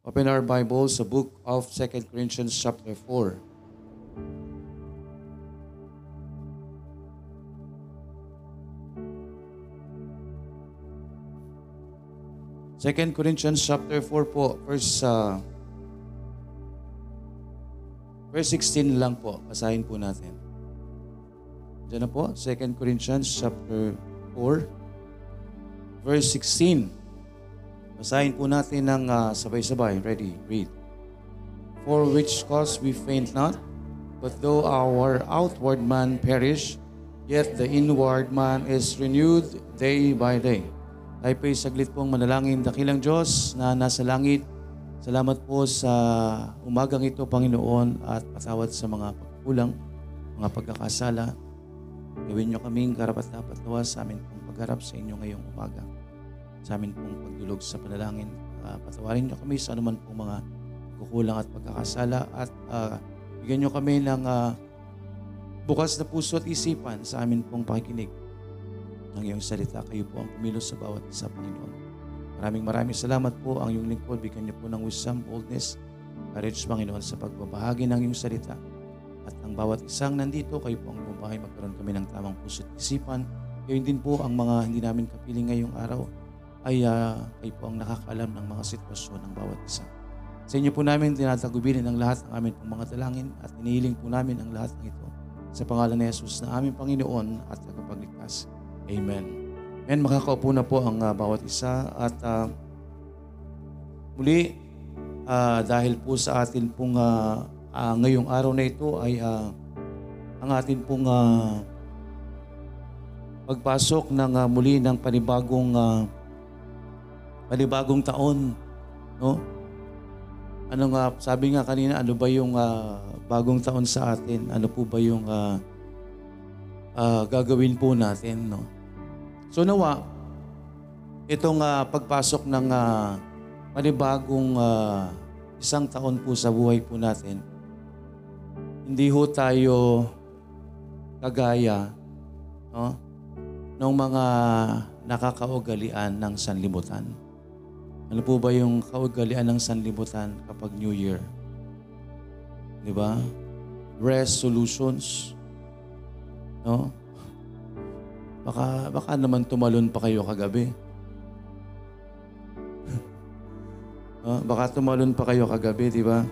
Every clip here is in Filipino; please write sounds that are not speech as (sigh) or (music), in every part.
Open our Bibles sa book of 2 Corinthians chapter 4. Second Corinthians chapter 4 po, verse uh, verse 16 lang po. Basahin po natin. Diyan na po, 2 Corinthians chapter 4, verse 16. Basahin po natin ng uh, sabay-sabay. Ready? Read. For which cause we faint not, but though our outward man perish, yet the inward man is renewed day by day. Tayo po'y saglit pong manalangin. Dakilang Diyos na nasa langit, salamat po sa umagang ito, Panginoon, at patawad sa mga pagkulang, mga pagkakasala. Gawin niyo kaming karapat-dapat nawa sa amin pong pagharap sa inyo ngayong umaga. Sa amin pong pagdulog sa panalangin. Uh, patawarin niyo kami sa anuman pong mga kukulang at pagkakasala at uh, bigyan niyo kami ng uh, bukas na puso at isipan sa amin pong pakikinig ng iyong salita. Kayo po ang kumilos sa bawat isa, Panginoon. Maraming maraming salamat po ang iyong lingkod. Bigyan niyo po ng wisdom, boldness, courage, Panginoon, sa pagbabahagi ng iyong salita. At ang bawat isang nandito, kayo po ang bumahay, magkaroon kami ng tamang puso at isipan. Gayon din po ang mga hindi namin kapiling ngayong araw ay uh, kayo po ang nakakaalam ng mga sitwasyon ng bawat isa. Sa inyo po namin tinatagubilin ang lahat ng aming mga dalangin at inihiling po namin ang lahat ng ito sa pangalan ni Jesus na aming Panginoon at tagapagligtas. Amen. Amen. Makakaupo na po ang uh, bawat isa at uh, muli uh, dahil po sa atin pong uh, uh, ngayong araw na ito ay uh, ang atin pong uh, pagpasok ng uh, muli ng panibagong uh, panibagong taon no? Ano nga sabi nga kanina ano ba yung uh, bagong taon sa atin? Ano po ba yung uh, uh, gagawin po natin no? So nawa, itong uh, pagpasok ng uh, panibagong uh, isang taon po sa buhay po natin, hindi ho tayo kagaya no, ng mga nakakaugalian ng sanlibutan. Ano po ba yung kaugalian ng sanlibutan kapag New Year? Di ba? Resolutions. No? Baka, baka naman tumalon pa kayo kagabi. (laughs) uh, baka tumalon pa kayo kagabi, di ba?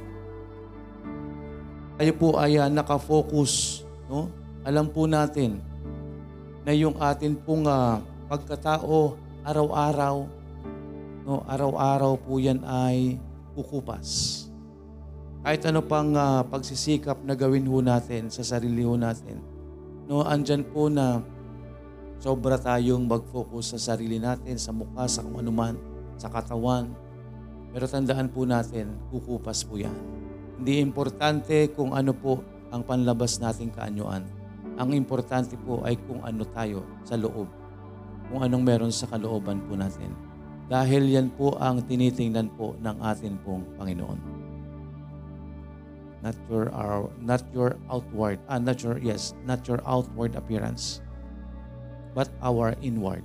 Kayo po ay uh, nakafocus, no? Alam po natin na yung atin pong uh, pagkatao araw-araw, no? Araw-araw po yan ay kukupas. Kahit ano pang uh, pagsisikap na gawin ho natin sa sarili ho natin, no? Andyan po na Sobra tayong mag-focus sa sarili natin, sa mukha, sa kung anuman, sa katawan. Pero tandaan po natin, kukupas po yan. Hindi importante kung ano po ang panlabas nating kaanyuan. Ang importante po ay kung ano tayo sa loob. Kung anong meron sa kalooban po natin. Dahil yan po ang tinitingnan po ng atin pong Panginoon. Not your, our, not your outward, ah, not your, yes, not your outward appearance but our inward.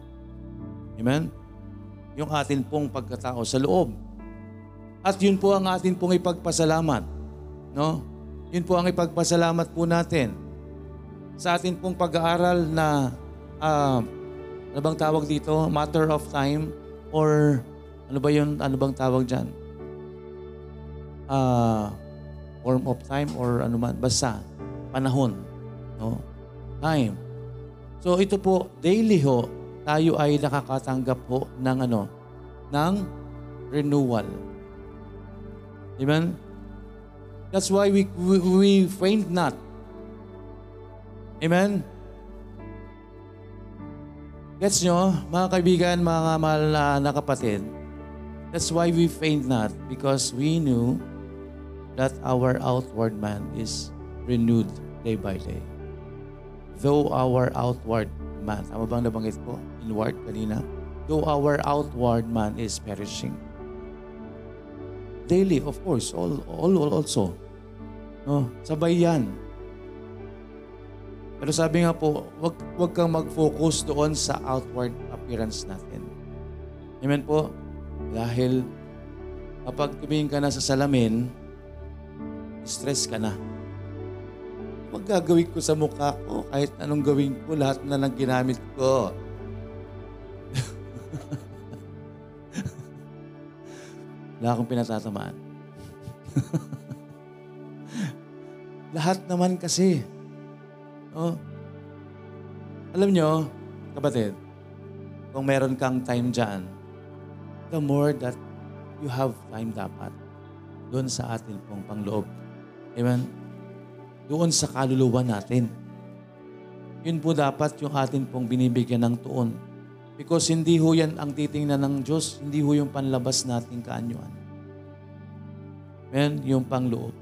Amen? Yung atin pong pagkatao sa loob. At yun po ang atin pong ipagpasalamat. No? Yun po ang ipagpasalamat po natin sa atin pong pag-aaral na uh, ano bang tawag dito? Matter of time or ano ba yun? Ano bang tawag dyan? Uh, form of time or ano man. Basta, panahon. No? Time. So ito po, daily ho, tayo ay nakakatanggap ho ng ano, ng renewal. Amen? That's why we, we, we faint not. Amen? Gets nyo, mga kaibigan, mga mahal na kapatid? That's why we faint not because we knew that our outward man is renewed day by day though our outward man, tama bang nabanggit ko? Inward kanina? Though our outward man is perishing. Daily, of course, all, all, all also. No, sabay yan. Pero sabi nga po, wag, wag kang mag-focus doon sa outward appearance natin. Amen po? Dahil Kapag tumingin ka na sa salamin, stress ka na. Huwag gagawin ko sa mukha ko, kahit anong gawin ko, lahat na lang ginamit ko. (laughs) Wala akong pinatatamaan. (laughs) lahat naman kasi. Oh. Alam nyo, kapatid, kung meron kang time dyan, the more that you have time dapat doon sa atin pong pangloob. Amen? Doon sa kaluluwa natin. Yun po dapat yung atin pong binibigyan ng tuon. Because hindi ho yan ang titingnan ng Diyos, hindi ho yung panlabas nating kaanyuan. Amen? Yung pangloob.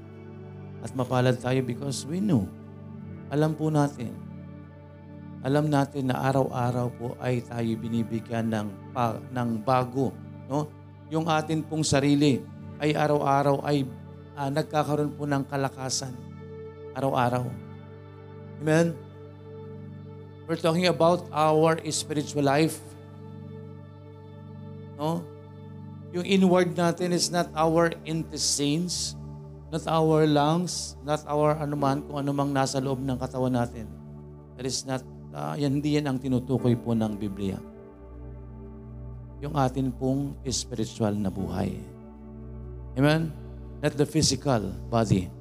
At mapalad tayo because we know. Alam po natin. Alam natin na araw-araw po ay tayo binibigyan ng, ng bago. No? Yung atin pong sarili ay araw-araw ay uh, nagkakaroon po ng kalakasan. Araw-araw. Amen? We're talking about our spiritual life. No? Yung inward natin is not our intestines, not our lungs, not our anuman, kung anumang nasa loob ng katawan natin. That is not, uh, yan, hindi yan ang tinutukoy po ng Biblia. Yung atin pong spiritual na buhay. Amen? Not the physical body,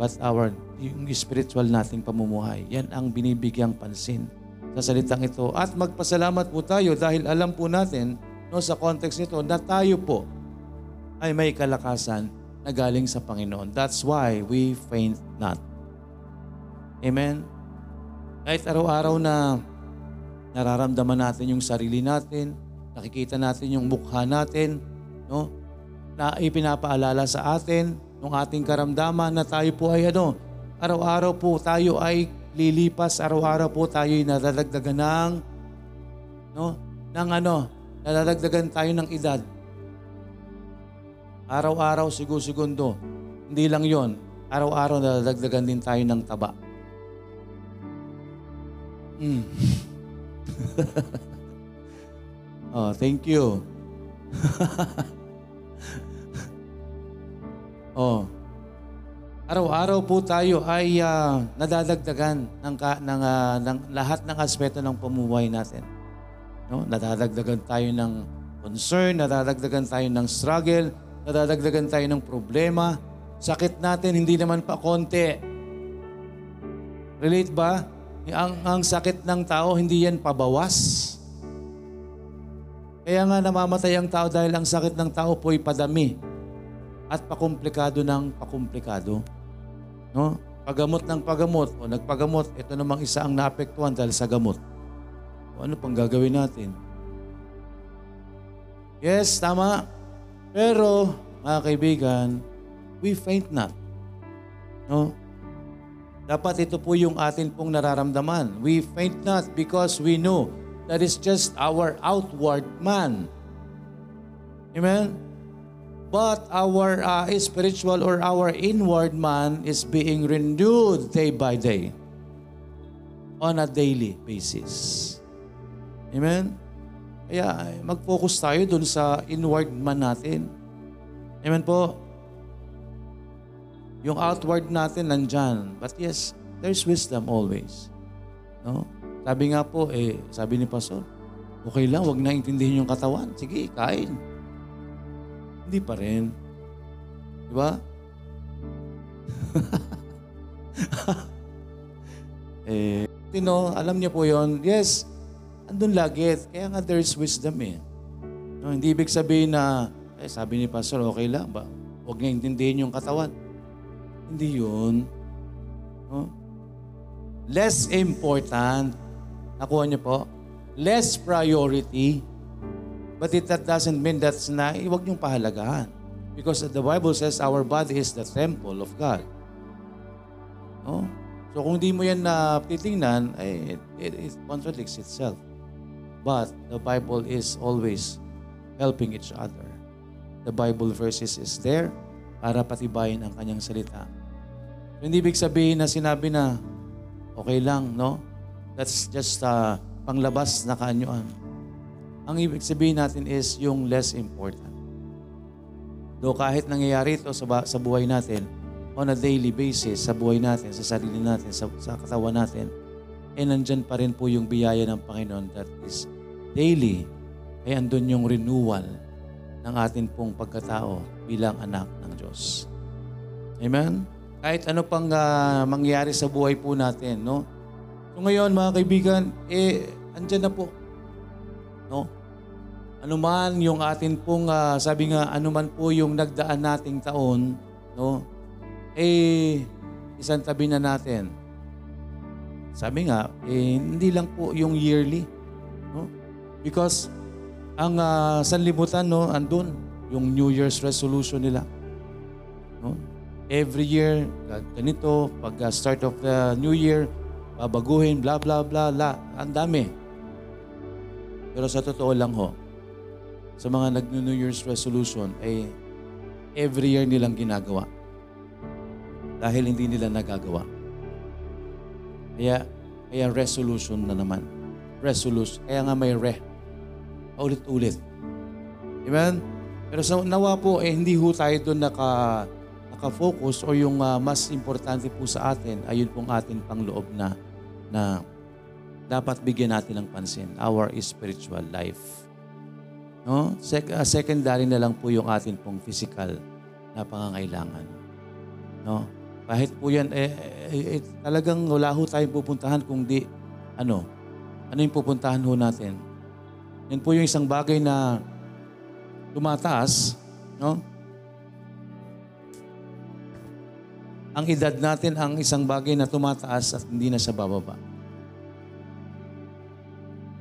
but our yung spiritual nating pamumuhay. Yan ang binibigyang pansin sa salitang ito. At magpasalamat po tayo dahil alam po natin no, sa context nito na tayo po ay may kalakasan na galing sa Panginoon. That's why we faint not. Amen? Kahit araw-araw na nararamdaman natin yung sarili natin, nakikita natin yung mukha natin, no? na ipinapaalala sa atin ng ating karamdaman na tayo po ay ano, araw-araw po tayo ay lilipas, araw-araw po tayo ay nadadagdagan ng, no, ng ano, nadadagdagan tayo ng edad. Araw-araw, sigo-segundo. Hindi lang yon. Araw-araw nadadagdagan din tayo ng taba. Mm. (laughs) oh, thank you. (laughs) oh. Araw-araw po tayo ay uh, nadadagdagan ng, ka, ng, uh, ng lahat ng aspeto ng pamumuhay natin. No? Nadadagdagan tayo ng concern, nadadagdagan tayo ng struggle, nadadagdagan tayo ng problema. Sakit natin, hindi naman pa konti. Relate ba? Ang, ang sakit ng tao, hindi yan pabawas. Kaya nga namamatay ang tao dahil ang sakit ng tao po ay padami at pakumplikado ng pakumplikado. No? Pagamot ng pagamot o nagpagamot, ito namang isa ang naapektuhan dahil sa gamot. O ano pang gagawin natin? Yes, tama. Pero, mga kaibigan, we faint not. No? Dapat ito po yung atin pong nararamdaman. We faint not because we know that is just our outward man. Amen? But our uh, spiritual or our inward man is being renewed day by day on a daily basis. Amen? Kaya mag-focus tayo dun sa inward man natin. Amen po? Yung outward natin nandyan. But yes, there's wisdom always. No? Sabi nga po, eh, sabi ni Pastor, okay lang, wag na intindihin yung katawan. Sige, kain. Hindi pa rin. Di ba? (laughs) eh, you know, alam niyo po yon Yes, andun lagi. Kaya nga there's wisdom eh. No, hindi ibig sabihin na, eh, sabi ni Pastor, okay lang ba? Huwag niya intindihin yung katawan. Hindi yun. No? Less important. Nakuha niyo po? Less priority. But it, that doesn't mean that's na, eh, huwag niyong pahalagahan. Because the Bible says our body is the temple of God. No? So kung di mo yan na titingnan, eh, it, it, it contradicts itself. But the Bible is always helping each other. The Bible verses is there para patibayin ang kanyang salita. So, hindi ibig sabihin na sinabi na okay lang, no? That's just uh, panglabas na kaanyuan. Ang ibig sabihin natin is yung less important. Do kahit nangyayari ito sa, sa buhay natin, on a daily basis, sa buhay natin, sa sarili natin, sa, sa katawan natin, eh nandyan pa rin po yung biyaya ng Panginoon that is daily, ay andun yung renewal ng atin pong pagkatao bilang anak ng Diyos. Amen? Kahit ano pang ah, mangyari sa buhay po natin, no? So ngayon, mga kaibigan, eh, andyan na po. No? Ano man yung atin pong, ah, sabi nga, ano man po yung nagdaan nating taon, no? Eh, isang tabi na natin. Sabi nga, eh, hindi lang po yung yearly. Because ang ah, sanlibutan, no, andun, yung New Year's resolution nila. No? Every year, ga- ganito, pag ah, start of the New Year, babaguhin, bla bla bla bla. Ang dami. Pero sa totoo lang ho, sa mga nag-New Year's resolution, ay every year nilang ginagawa. Dahil hindi nila nagagawa. Kaya, kaya resolution na naman. Resolution. Kaya nga may re. Ulit-ulit. Amen? Pero sa nawa po, eh, hindi ho tayo doon naka, naka-focus o yung ah, mas importante po sa atin ay yun pong atin pang loob na, na dapat bigyan natin ng pansin. Our spiritual life. No? Sec- ah, secondary na lang po yung atin pong physical na pangangailangan. No? Kahit po yan, eh, eh, eh, talagang wala ho tayong pupuntahan kung di, ano, ano yung pupuntahan ho natin? Yan po yung isang bagay na tumataas, no? Ang edad natin ang isang bagay na tumataas at hindi na sa bababa.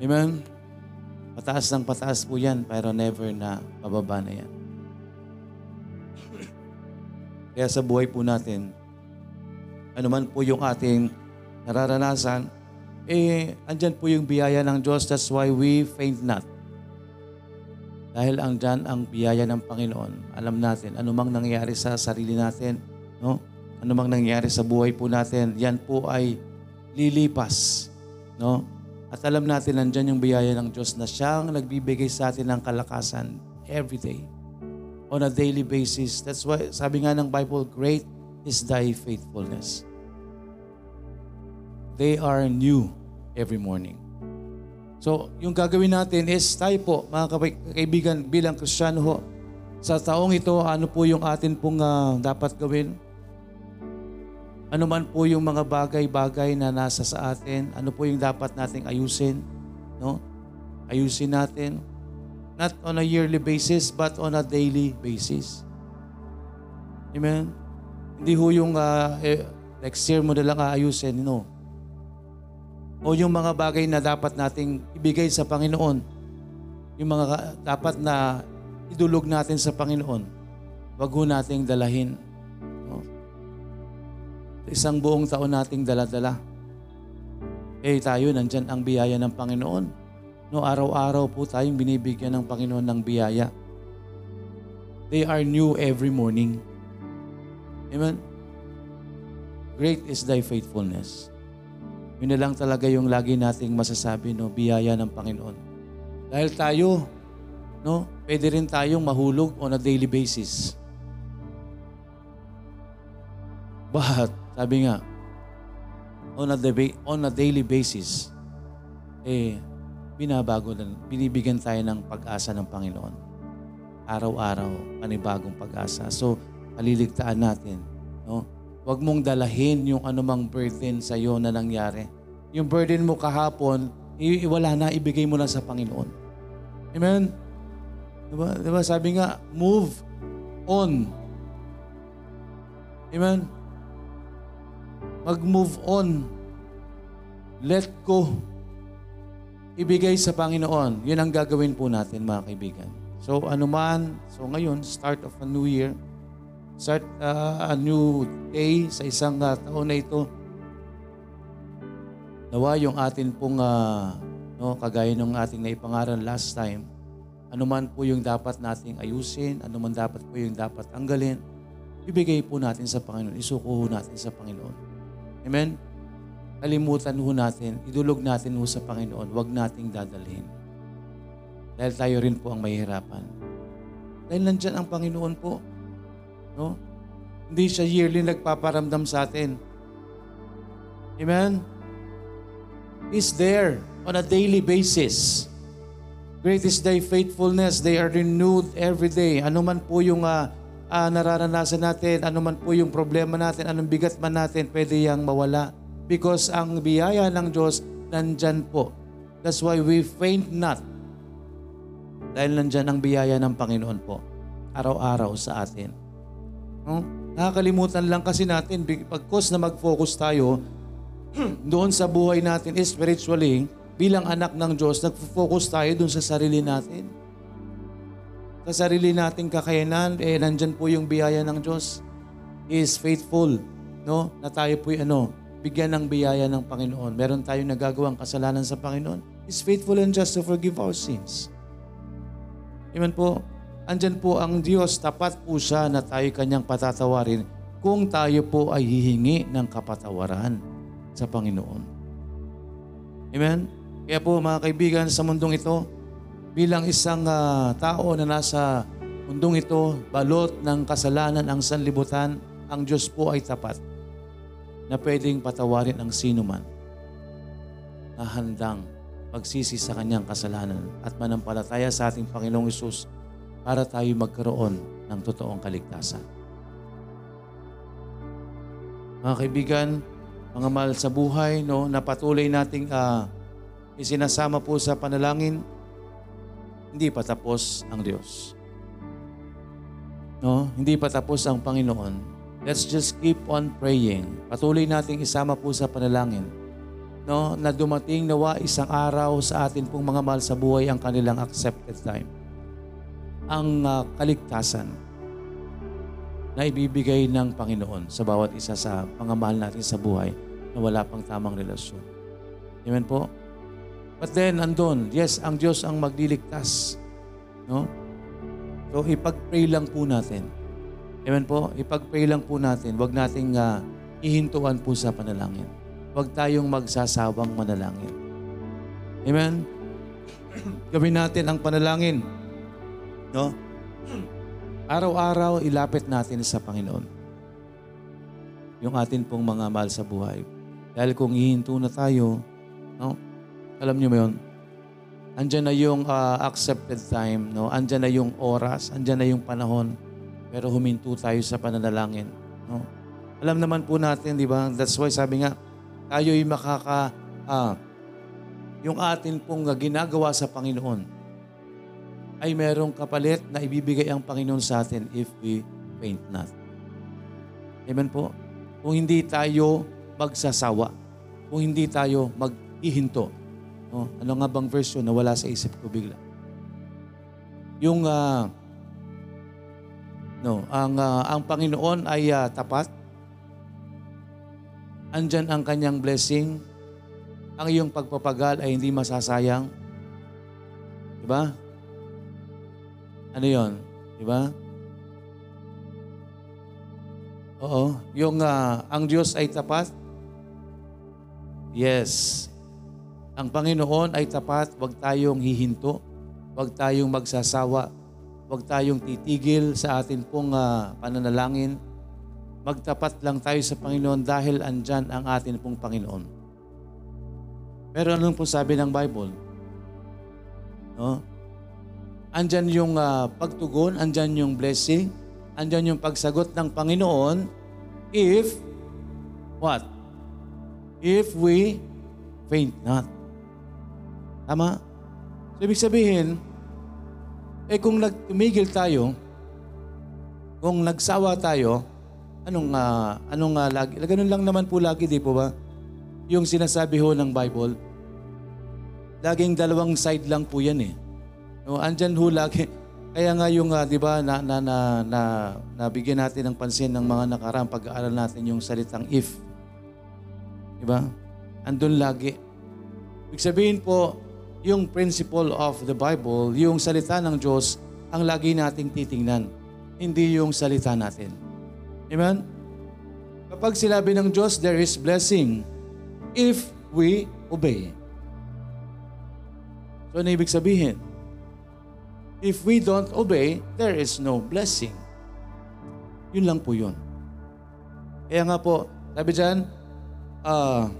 Amen? Pataas ng pataas po yan, pero never na bababa na yan. Kaya sa buhay po natin, ano man po yung ating nararanasan, eh, andyan po yung biyaya ng Diyos. That's why we faint not. Dahil ang ang biyaya ng Panginoon. Alam natin, anumang nangyari sa sarili natin, no? anumang nangyari sa buhay po natin, yan po ay lilipas. No? At alam natin, nandyan yung biyaya ng Diyos na siyang nagbibigay sa atin ng kalakasan every day. On a daily basis. That's why, sabi nga ng Bible, great is thy faithfulness. They are new every morning. So, yung gagawin natin is tayo po, mga kaibigan, bilang Kristiyano ho, sa taong ito, ano po yung atin pong ah, dapat gawin? Ano man po yung mga bagay-bagay na nasa sa atin, ano po yung dapat nating ayusin, no? Ayusin natin, not on a yearly basis, but on a daily basis. Amen? Hindi ho yung eh, next year mo na lang aayusin, no? O yung mga bagay na dapat nating ibigay sa Panginoon, yung mga dapat na idulog natin sa Panginoon, wag ho nating dalahin. No? Isang buong taon nating daladala. Eh tayo, nandyan ang biyaya ng Panginoon. No, araw-araw po tayong binibigyan ng Panginoon ng biyaya. They are new every morning. Amen? Great is thy faithfulness. Yun na lang talaga yung lagi nating masasabi, no, biyaya ng Panginoon. Dahil tayo, no, pwede rin tayong mahulog on a daily basis. But, sabi nga, on a, deba- on a daily basis, eh, binabago na, binibigyan tayo ng pag-asa ng Panginoon. Araw-araw, panibagong pag-asa. So, kaliligtaan natin. No? Huwag mong dalahin yung anumang burden sa iyo na nangyari. Yung burden mo kahapon, wala na, ibigay mo na sa Panginoon. Amen? Diba, diba sabi nga, move on. Amen? Mag-move on. Let go. Ibigay sa Panginoon. Yun ang gagawin po natin, mga kaibigan. So, anuman, so ngayon, start of a new year, start uh, a new day sa isang uh, taon na ito. Nawa yung atin pong, uh, no, kagaya ng ating naipangaral last time, anuman po yung dapat nating ayusin, anuman dapat po yung dapat tanggalin, ibigay po natin sa Panginoon, isuko natin sa Panginoon. Amen? Kalimutan ho natin, idulog natin ho sa Panginoon, huwag nating dadalhin. Dahil tayo rin po ang mahihirapan. Dahil nandyan ang Panginoon po. No? Hindi siya yearly nagpaparamdam sa atin. Amen? He's there on a daily basis. Great is thy faithfulness. They are renewed every day. Ano man po yung uh, uh, nararanasan natin, ano man po yung problema natin, anong bigat man natin, pwede yang mawala. Because ang biyaya ng Diyos, nandyan po. That's why we faint not. Dahil nandyan ang biyaya ng Panginoon po. Araw-araw sa atin. No? Nakakalimutan lang kasi natin, pagkos na mag-focus tayo (clears throat) doon sa buhay natin spiritually, bilang anak ng Diyos, nag-focus tayo doon sa sarili natin sa sarili nating kakayanan, eh nandyan po yung biyaya ng Diyos. He is faithful, no? Na tayo po ano, bigyan ng biyaya ng Panginoon. Meron tayong nagagawang kasalanan sa Panginoon. He's faithful and just to forgive our sins. Amen po. Andyan po ang Diyos, tapat po siya na tayo kanyang patatawarin kung tayo po ay hihingi ng kapatawaran sa Panginoon. Amen? Kaya po mga kaibigan sa mundong ito, bilang isang uh, tao na nasa mundong ito, balot ng kasalanan ang sanlibutan, ang Diyos po ay tapat na pwedeng patawarin ang sino man na handang magsisi sa kanyang kasalanan at manampalataya sa ating Panginoong Isus para tayo magkaroon ng totoong kaligtasan. Mga kaibigan, mga mahal sa buhay, no, na patuloy nating uh, isinasama po sa panalangin, hindi pa tapos ang Diyos. No? Hindi pa tapos ang Panginoon. Let's just keep on praying. Patuloy nating isama po sa panalangin. No, na dumating nawa isang araw sa atin pong mga mahal sa buhay ang kanilang accepted time. Ang uh, kaligtasan na ibibigay ng Panginoon sa bawat isa sa mga mahal natin sa buhay na wala pang tamang relasyon. Amen po? But then, andun, yes, ang Diyos ang magliligtas. No? So, ipag-pray lang po natin. Amen po? Ipag-pray lang po natin. Huwag nating uh, ihintuan po sa panalangin. Huwag tayong magsasawang manalangin. Amen? Gawin natin ang panalangin. No? Araw-araw, ilapit natin sa Panginoon. Yung atin pong mga mahal sa buhay. Dahil kung ihinto na tayo, no? Alam niyo mo yun? Andyan na yung uh, accepted time, no? Andyan na yung oras, andyan na yung panahon. Pero huminto tayo sa pananalangin, no? Alam naman po natin, di ba? That's why sabi nga, tayo'y makaka... Uh, yung atin pong ginagawa sa Panginoon ay merong kapalit na ibibigay ang Panginoon sa atin if we faint not. Amen po? Kung hindi tayo magsasawa, kung hindi tayo maghihinto, Oh, ano nga bang verse yun? Nawala sa isip ko bigla. Yung uh, no, ang uh, ang Panginoon ay uh, tapat. Andyan ang kanyang blessing. Ang iyong pagpapagal ay hindi masasayang. 'Di ba? Ano 'yon? 'Di ba? Oo, yung uh, ang Diyos ay tapat. Yes, ang Panginoon ay tapat, huwag tayong hihinto, huwag tayong magsasawa, huwag tayong titigil sa atin pong uh, pananalangin. Magtapat lang tayo sa Panginoon dahil andyan ang atin pong Panginoon. Pero anong po sabi ng Bible? No? Andyan yung uh, pagtugon, andyan yung blessing, andyan yung pagsagot ng Panginoon if what? If we faint not. Tama? So, ibig sabihin, eh kung nagtumigil tayo, kung nagsawa tayo, anong, uh, anong uh, lagi, ganun lang naman po lagi, di po ba? Yung sinasabi ho ng Bible, laging dalawang side lang po yan eh. No, andyan ho lagi. Kaya nga yung, uh, di ba, na, na, na, na, nabigyan natin ng pansin ng mga nakarang pag-aaral natin yung salitang if. Di ba? Andun lagi. Ibig sabihin po, yung principle of the Bible, yung salita ng Diyos, ang lagi nating titingnan. Hindi yung salita natin. Amen? Kapag sinabi ng Diyos, there is blessing if we obey. So ano ibig sabihin? If we don't obey, there is no blessing. Yun lang po yun. Kaya nga po, sabi dyan, ah,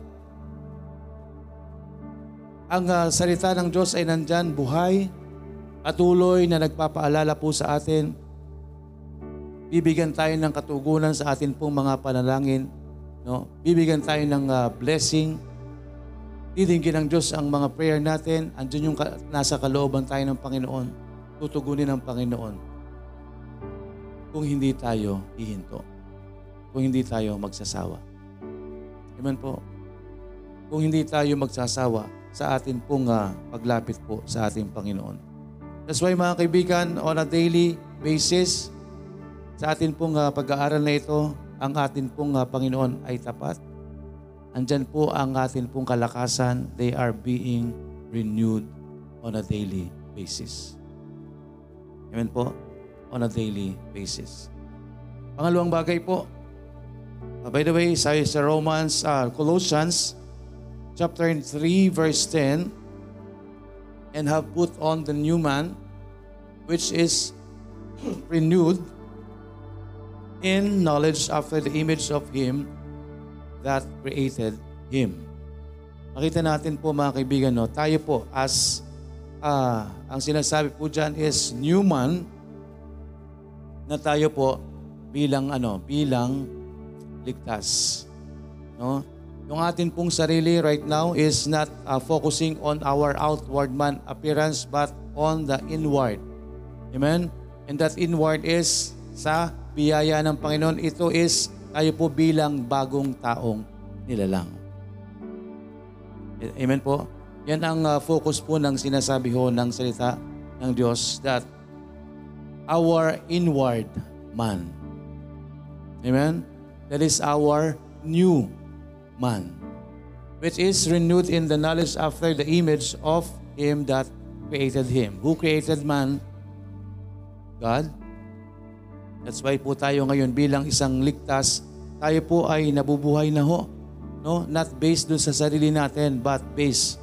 ang ah, salita ng Diyos ay nandyan, buhay, patuloy na nagpapaalala po sa atin. Bibigyan tayo ng katugunan sa atin pong mga panalangin. No? Bibigyan tayo ng ah, blessing. Didinggin ng Diyos ang mga prayer natin. Andyan yung ka- nasa kalooban tayo ng Panginoon. Tutugunin ng Panginoon. Kung hindi tayo hihinto. Kung hindi tayo magsasawa. Amen po. Kung hindi tayo magsasawa sa atin pong ah, paglapit po sa ating Panginoon. That's why mga kaibigan, on a daily basis, sa atin pong ah, pag-aaral na ito, ang atin pong ah, Panginoon ay tapat. Andyan po ang atin pong kalakasan. They are being renewed on a daily basis. Amen po? On a daily basis. Pangalawang bagay po, Uh, by the way, sa, sa Romans, uh, Colossians, chapter 3, verse 10, and have put on the new man, which is renewed in knowledge after the image of Him that created Him. Makita natin po mga kaibigan, no, tayo po as, ah, ang sinasabi po dyan is new man, na tayo po bilang ano, bilang ligtas. No? Yung atin pong sarili right now is not uh, focusing on our outward man appearance but on the inward. Amen? And that inward is sa biyaya ng Panginoon. Ito is tayo po bilang bagong taong nilalang. Amen po? Yan ang uh, focus po ng sinasabi ho ng salita ng Diyos that our inward man. Amen? That is our new man, which is renewed in the knowledge after the image of Him that created him. Who created man? God. That's why po tayo ngayon bilang isang ligtas, tayo po ay nabubuhay na ho. No? Not based dun sa sarili natin, but based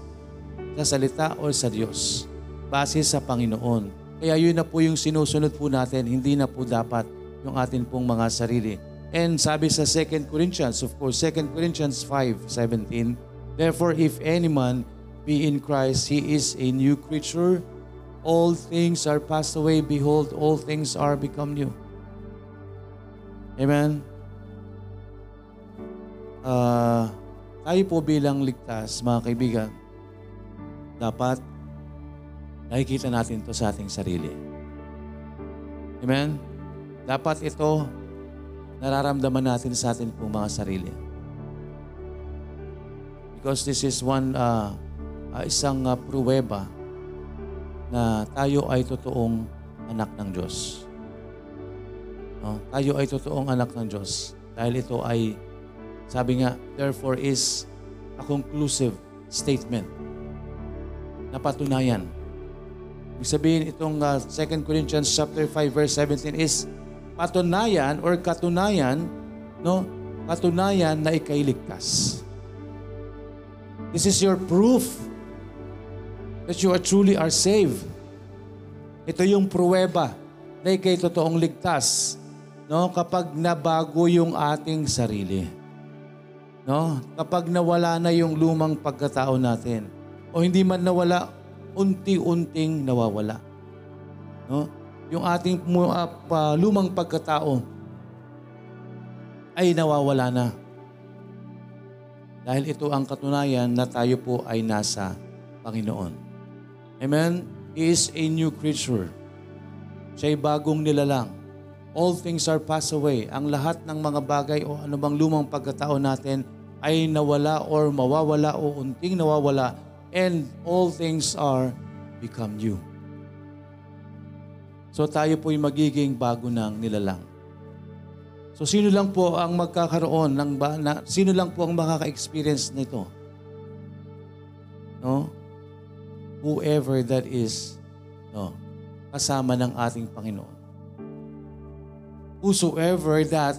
sa salita o sa Diyos. Base sa Panginoon. Kaya yun na po yung sinusunod po natin, hindi na po dapat yung atin pong mga sarili. And sabi sa 2 Corinthians, of course, 2 Corinthians 5:17, Therefore, if any man be in Christ, he is a new creature. All things are passed away. Behold, all things are become new. Amen? Ah, tayo po bilang ligtas, mga kaibigan, dapat nakikita natin to sa ating sarili. Amen? Dapat ito nararamdaman natin sa atin pong mga sarili. Because this is one, uh, uh, isang uh, pruweba na tayo ay totoong anak ng Diyos. No? Tayo ay totoong anak ng Diyos. Dahil ito ay, sabi nga, therefore is a conclusive statement na patunayan. Ibig sabihin itong uh, 2 Corinthians chapter 5 verse 17 is patunayan or katunayan, no? Katunayan na ikay ligtas. This is your proof that you are truly are saved. Ito yung pruweba na ikay totoong ligtas, no? Kapag nabago yung ating sarili. No? Kapag nawala na yung lumang pagkatao natin o hindi man nawala, unti-unting nawawala. No? yung ating uh, lumang pagkatao ay nawawala na. Dahil ito ang katunayan na tayo po ay nasa Panginoon. Amen? He is a new creature. Siya'y bagong nilalang. All things are passed away. Ang lahat ng mga bagay o anumang lumang pagkatao natin ay nawala or mawawala o unting nawawala and all things are become new. So tayo po'y magiging bago ng nilalang. So sino lang po ang magkakaroon ng ba, na, sino lang po ang makaka-experience nito? No? Whoever that is, no, kasama ng ating Panginoon. Whosoever that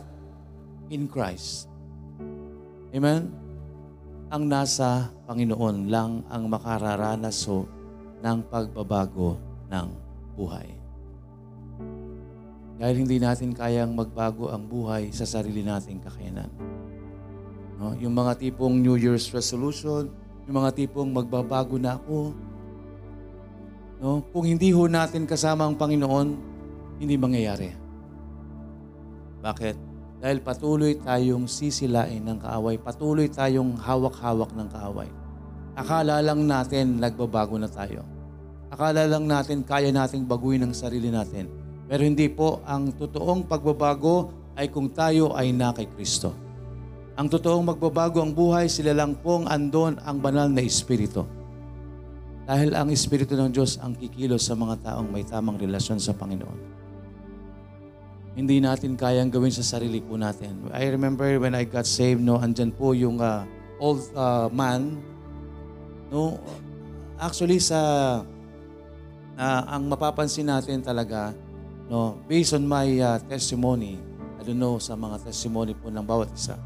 in Christ. Amen? Ang nasa Panginoon lang ang makararanas ng pagbabago ng buhay. Dahil hindi natin kayang magbago ang buhay sa sarili nating kakayanan. No? Yung mga tipong New Year's resolution, yung mga tipong magbabago na ako. No? Kung hindi ho natin kasama ang Panginoon, hindi mangyayari. Bakit? Dahil patuloy tayong sisilain ng kaaway, patuloy tayong hawak-hawak ng kaaway. Akala lang natin nagbabago na tayo. Akala lang natin kaya nating baguhin ang sarili natin. Pero hindi po, ang totoong pagbabago ay kung tayo ay na kay Kristo. Ang totoong magbabago ang buhay, sila lang pong andon ang banal na Espiritu. Dahil ang Espiritu ng Diyos ang kikilos sa mga taong may tamang relasyon sa Panginoon. Hindi natin kayang gawin sa sarili po natin. I remember when I got saved, no, andyan po yung uh, old uh, man. No, actually sa uh, ang mapapansin natin talaga, no, based on my uh, testimony, I don't know sa mga testimony po ng bawat isa.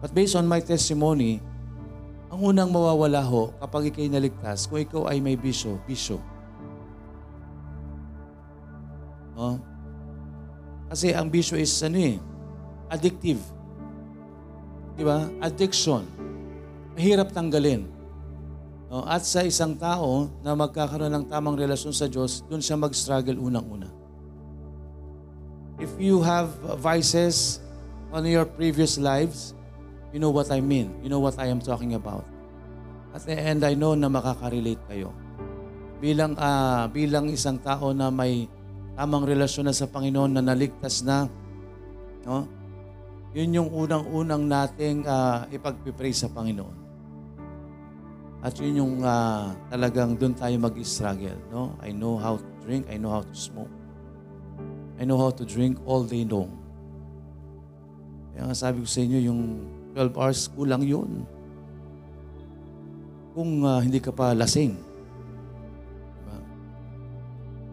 But based on my testimony, ang unang mawawala ho kapag ikay naligtas, kung ikaw ay may bisyo, bisyo. No? Kasi ang bisyo is ano eh, addictive. Di ba? Addiction. Mahirap tanggalin. No? At sa isang tao na magkakaroon ng tamang relasyon sa Diyos, doon siya mag-struggle unang-una. If you have vices on your previous lives, you know what I mean. You know what I am talking about. At the end, I know na makaka-relate kayo. Bilang, uh, bilang isang tao na may tamang relasyon na sa Panginoon na naligtas na, no? Yun yung unang-unang nating uh, ipagpipray sa Panginoon. At yun yung uh, talagang doon tayo mag-struggle. No? I know how to drink. I know how to smoke. I know how to drink all day long. Kaya nga sabi ko sa inyo, yung 12 hours, kulang yun. Kung uh, hindi ka pa lasing.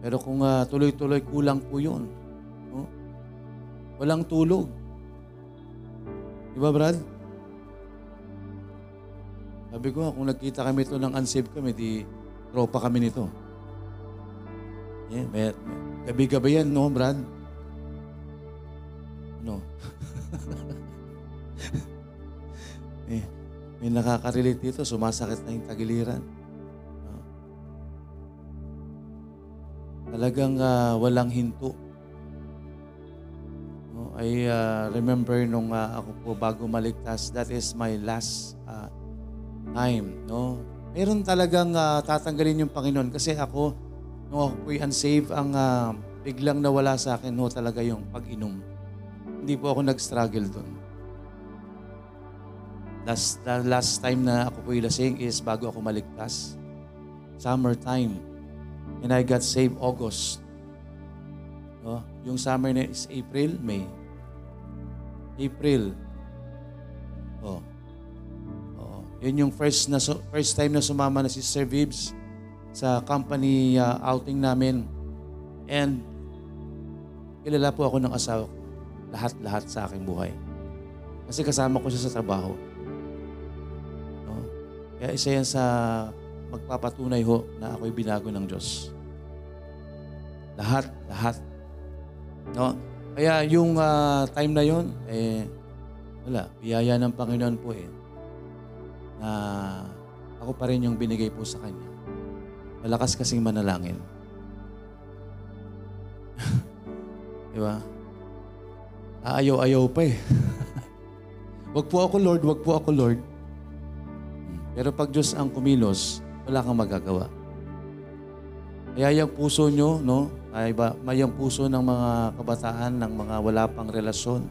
Pero kung uh, tuloy-tuloy, kulang po yun. No? Walang tulog. Diba, Brad? Sabi ko, kung nagkita kami ito ng unsaved kami, di tropa kami nito. Yeah, may, may, gabi-gabi yan, no, Brad? Ano? (laughs) eh, may nakaka-relate dito, sumasakit na yung tagiliran. Talagang uh, walang hinto. No, I uh, remember nung uh, ako po bago maligtas, that is my last uh, time, no? Meron talagang uh, tatanggalin yung Panginoon kasi ako, nung ako po'y unsaved, ang uh, biglang nawala sa akin no, talaga yung pag-inom. Hindi po ako nag-struggle doon. Last, the last time na ako po'y lasing is bago ako maligtas. Summertime. And I got saved August. No? Yung summer na is April, May. April. Oh. Yun yung first, na, first time na sumama na si Sir Vibs sa company uh, outing namin. And kilala po ako ng asawa ko. Lahat-lahat sa aking buhay. Kasi kasama ko siya sa trabaho. No? Kaya isa yan sa magpapatunay ho na ako'y binago ng Diyos. Lahat, lahat. No? Kaya yung uh, time na yon eh, wala, biyaya ng Panginoon po eh na ako pa rin yung binigay po sa Kanya. Malakas kasing manalangin. (laughs) Di ba? Aayaw-ayaw pa eh. (laughs) wag po ako Lord, wag po ako Lord. Pero pag Diyos ang kumilos, wala kang magagawa. Kaya yung puso nyo, no? Ay ba, may yung puso ng mga kabataan, ng mga wala pang relasyon.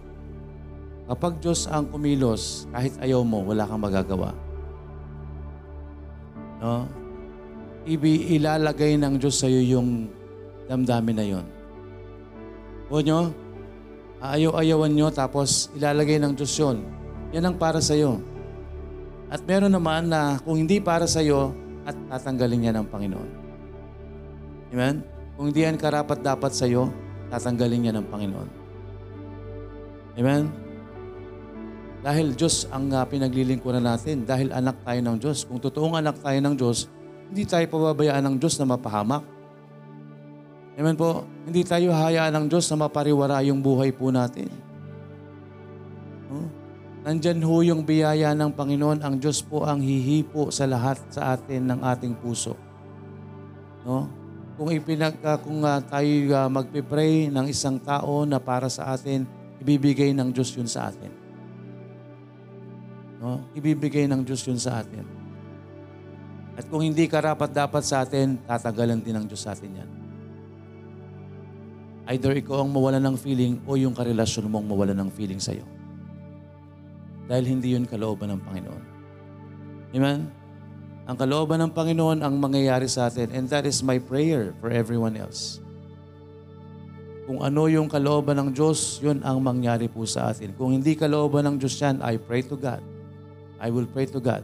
Kapag Diyos ang kumilos, kahit ayaw mo, wala kang magagawa. No? Ibi ilalagay ng Diyos sa iyo yung damdamin na yon. Huwag nyo, aayaw-ayawan nyo, tapos ilalagay ng Diyos yon. Yan ang para sa iyo. At meron naman na kung hindi para sa iyo, at tatanggalin niya ng Panginoon. Amen? Kung hindi yan karapat dapat sa iyo, tatanggalin niya ng Panginoon. Amen? Dahil Diyos ang uh, pinaglilingkuran natin. Dahil anak tayo ng Diyos. Kung totoong anak tayo ng Diyos, hindi tayo pababayaan ng Diyos na mapahamak. Amen po. Hindi tayo hayaan ng Diyos na mapariwara yung buhay po natin. Nandyan ho yung biyaya ng Panginoon. Ang Diyos po ang hihipo sa lahat sa atin ng ating puso. No? Kung ipinag uh, kung uh, tayo uh, magpe-pray ng isang tao na para sa atin, ibibigay ng Diyos yun sa atin. No? Ibibigay ng Diyos yun sa atin. At kung hindi karapat dapat sa atin, tatagalan din ng Diyos sa atin yan. Either ikaw ang mawala ng feeling o yung karelasyon mong mawala ng feeling sa'yo. Dahil hindi yun kalooban ng Panginoon. Amen? Ang kalooban ng Panginoon ang mangyayari sa atin and that is my prayer for everyone else. Kung ano yung kalooban ng Diyos, yun ang mangyari po sa atin. Kung hindi kalooban ng Diyos yan, I pray to God. I will pray to God.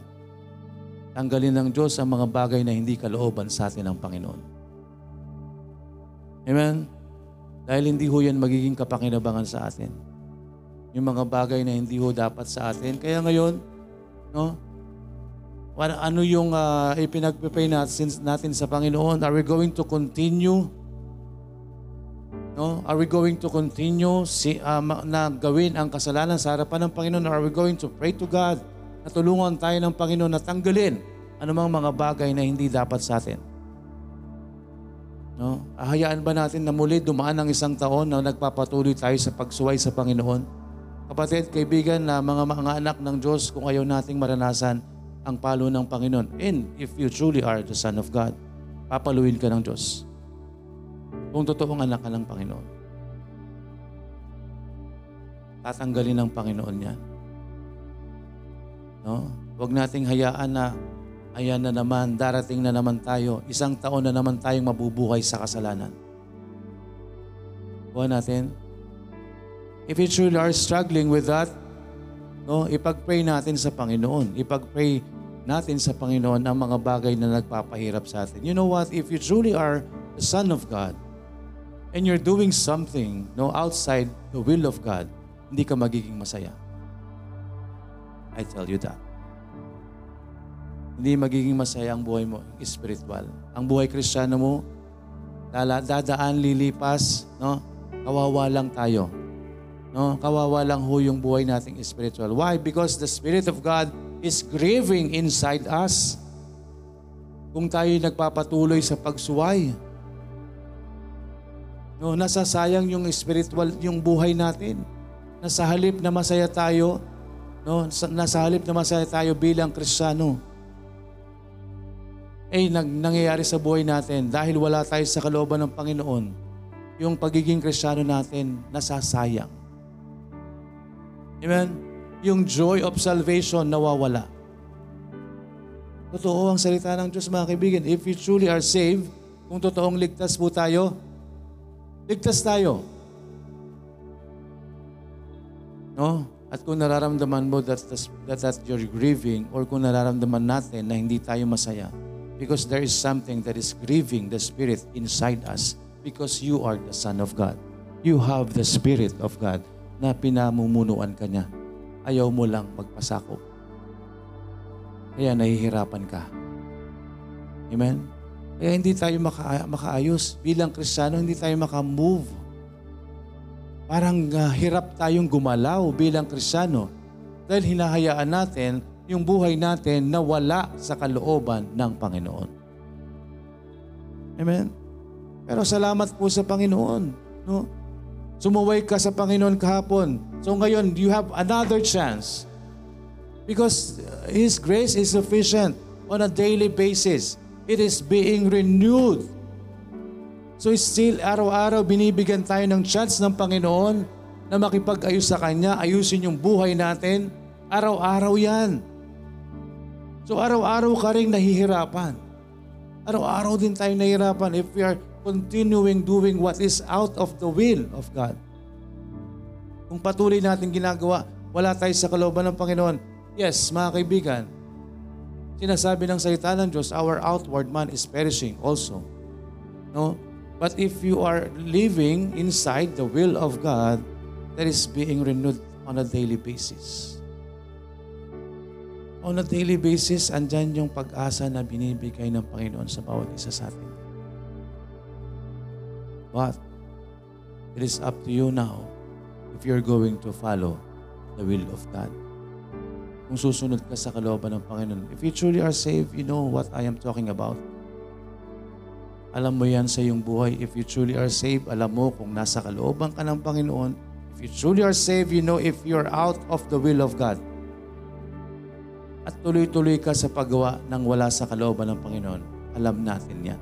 Tanggalin ng Diyos ang mga bagay na hindi kalooban sa atin ng Panginoon. Amen? Dahil hindi ho yan magiging kapakinabangan sa atin. Yung mga bagay na hindi ho dapat sa atin. Kaya ngayon, no? Ano yung uh, ipinagpipay natin, natin sa Panginoon? Are we going to continue? No? Are we going to continue si, uh, na gawin ang kasalanan sa harapan ng Panginoon? Or are we going to pray to God na tulungan tayo ng Panginoon na tanggalin anumang mga bagay na hindi dapat sa atin? No? Ahayaan ba natin na muli dumaan ang isang taon na nagpapatuloy tayo sa pagsuway sa Panginoon? Kapatid, kaibigan na mga mga anak ng Diyos kung ayaw nating maranasan ang palo ng Panginoon. And if you truly are the Son of God, papaluin ka ng Diyos. Kung totoong anak ka ng Panginoon. Tatanggalin ng Panginoon yan. No? Huwag nating hayaan na ayan na naman, darating na naman tayo. Isang taon na naman tayong mabubuhay sa kasalanan. Buwan natin. If you truly are struggling with that, no, ipag-pray natin sa Panginoon. Ipag-pray natin sa Panginoon ang mga bagay na nagpapahirap sa atin. You know what? If you truly are the Son of God, and you're doing something no, outside the will of God, hindi ka magiging masaya. I tell you that hindi magiging masaya ang buhay mo, spiritual. Ang buhay kristyano mo, dadaan, lilipas, no? Kawawa lang tayo. No? Kawawa lang ho yung buhay nating spiritual. Why? Because the Spirit of God is grieving inside us. Kung tayo nagpapatuloy sa pagsuway, no, nasasayang yung spiritual, yung buhay natin. Nasa halip na masaya tayo, no, nasa halip na masaya tayo bilang Kristiyano, eh nag, nangyayari sa buhay natin dahil wala tayo sa kalooban ng Panginoon, yung pagiging kristyano natin nasasayang. Amen? Yung joy of salvation nawawala. Totoo ang salita ng Diyos mga kaibigan. If you truly are saved, kung totoong ligtas po tayo, ligtas tayo. No? At kung nararamdaman mo that, that, that you're grieving or kung nararamdaman natin na hindi tayo masaya, Because there is something that is grieving the Spirit inside us because you are the Son of God. You have the Spirit of God na pinamumunuan ka niya. Ayaw mo lang magpasakop. Kaya nahihirapan ka. Amen? Kaya hindi tayo maka- makaayos. Bilang Kristiyano, hindi tayo makamove. Parang uh, hirap tayong gumalaw bilang Kristiyano dahil hinahayaan natin yung buhay natin na wala sa kalooban ng Panginoon. Amen? Pero salamat po sa Panginoon. No? Sumuway ka sa Panginoon kahapon. So ngayon, you have another chance. Because His grace is sufficient on a daily basis. It is being renewed. So still, araw-araw binibigyan tayo ng chance ng Panginoon na makipag-ayos sa Kanya, ayusin yung buhay natin. Araw-araw yan. So araw-araw ka rin nahihirapan. Araw-araw din tayo nahihirapan if we are continuing doing what is out of the will of God. Kung patuloy natin ginagawa, wala tayo sa kalooban ng Panginoon. Yes, mga kaibigan, sinasabi ng salita ng Diyos, our outward man is perishing also. No? But if you are living inside the will of God, that is being renewed on a daily basis on a daily basis, andyan yung pag-asa na binibigay ng Panginoon sa bawat isa sa atin. But it is up to you now if you're going to follow the will of God. Kung susunod ka sa kalooban ng Panginoon. If you truly are saved, you know what I am talking about. Alam mo yan sa iyong buhay. If you truly are saved, alam mo kung nasa kalooban ka ng Panginoon. If you truly are saved, you know if you're out of the will of God. At tuloy-tuloy ka sa paggawa ng wala sa kalooban ng Panginoon. Alam natin yan.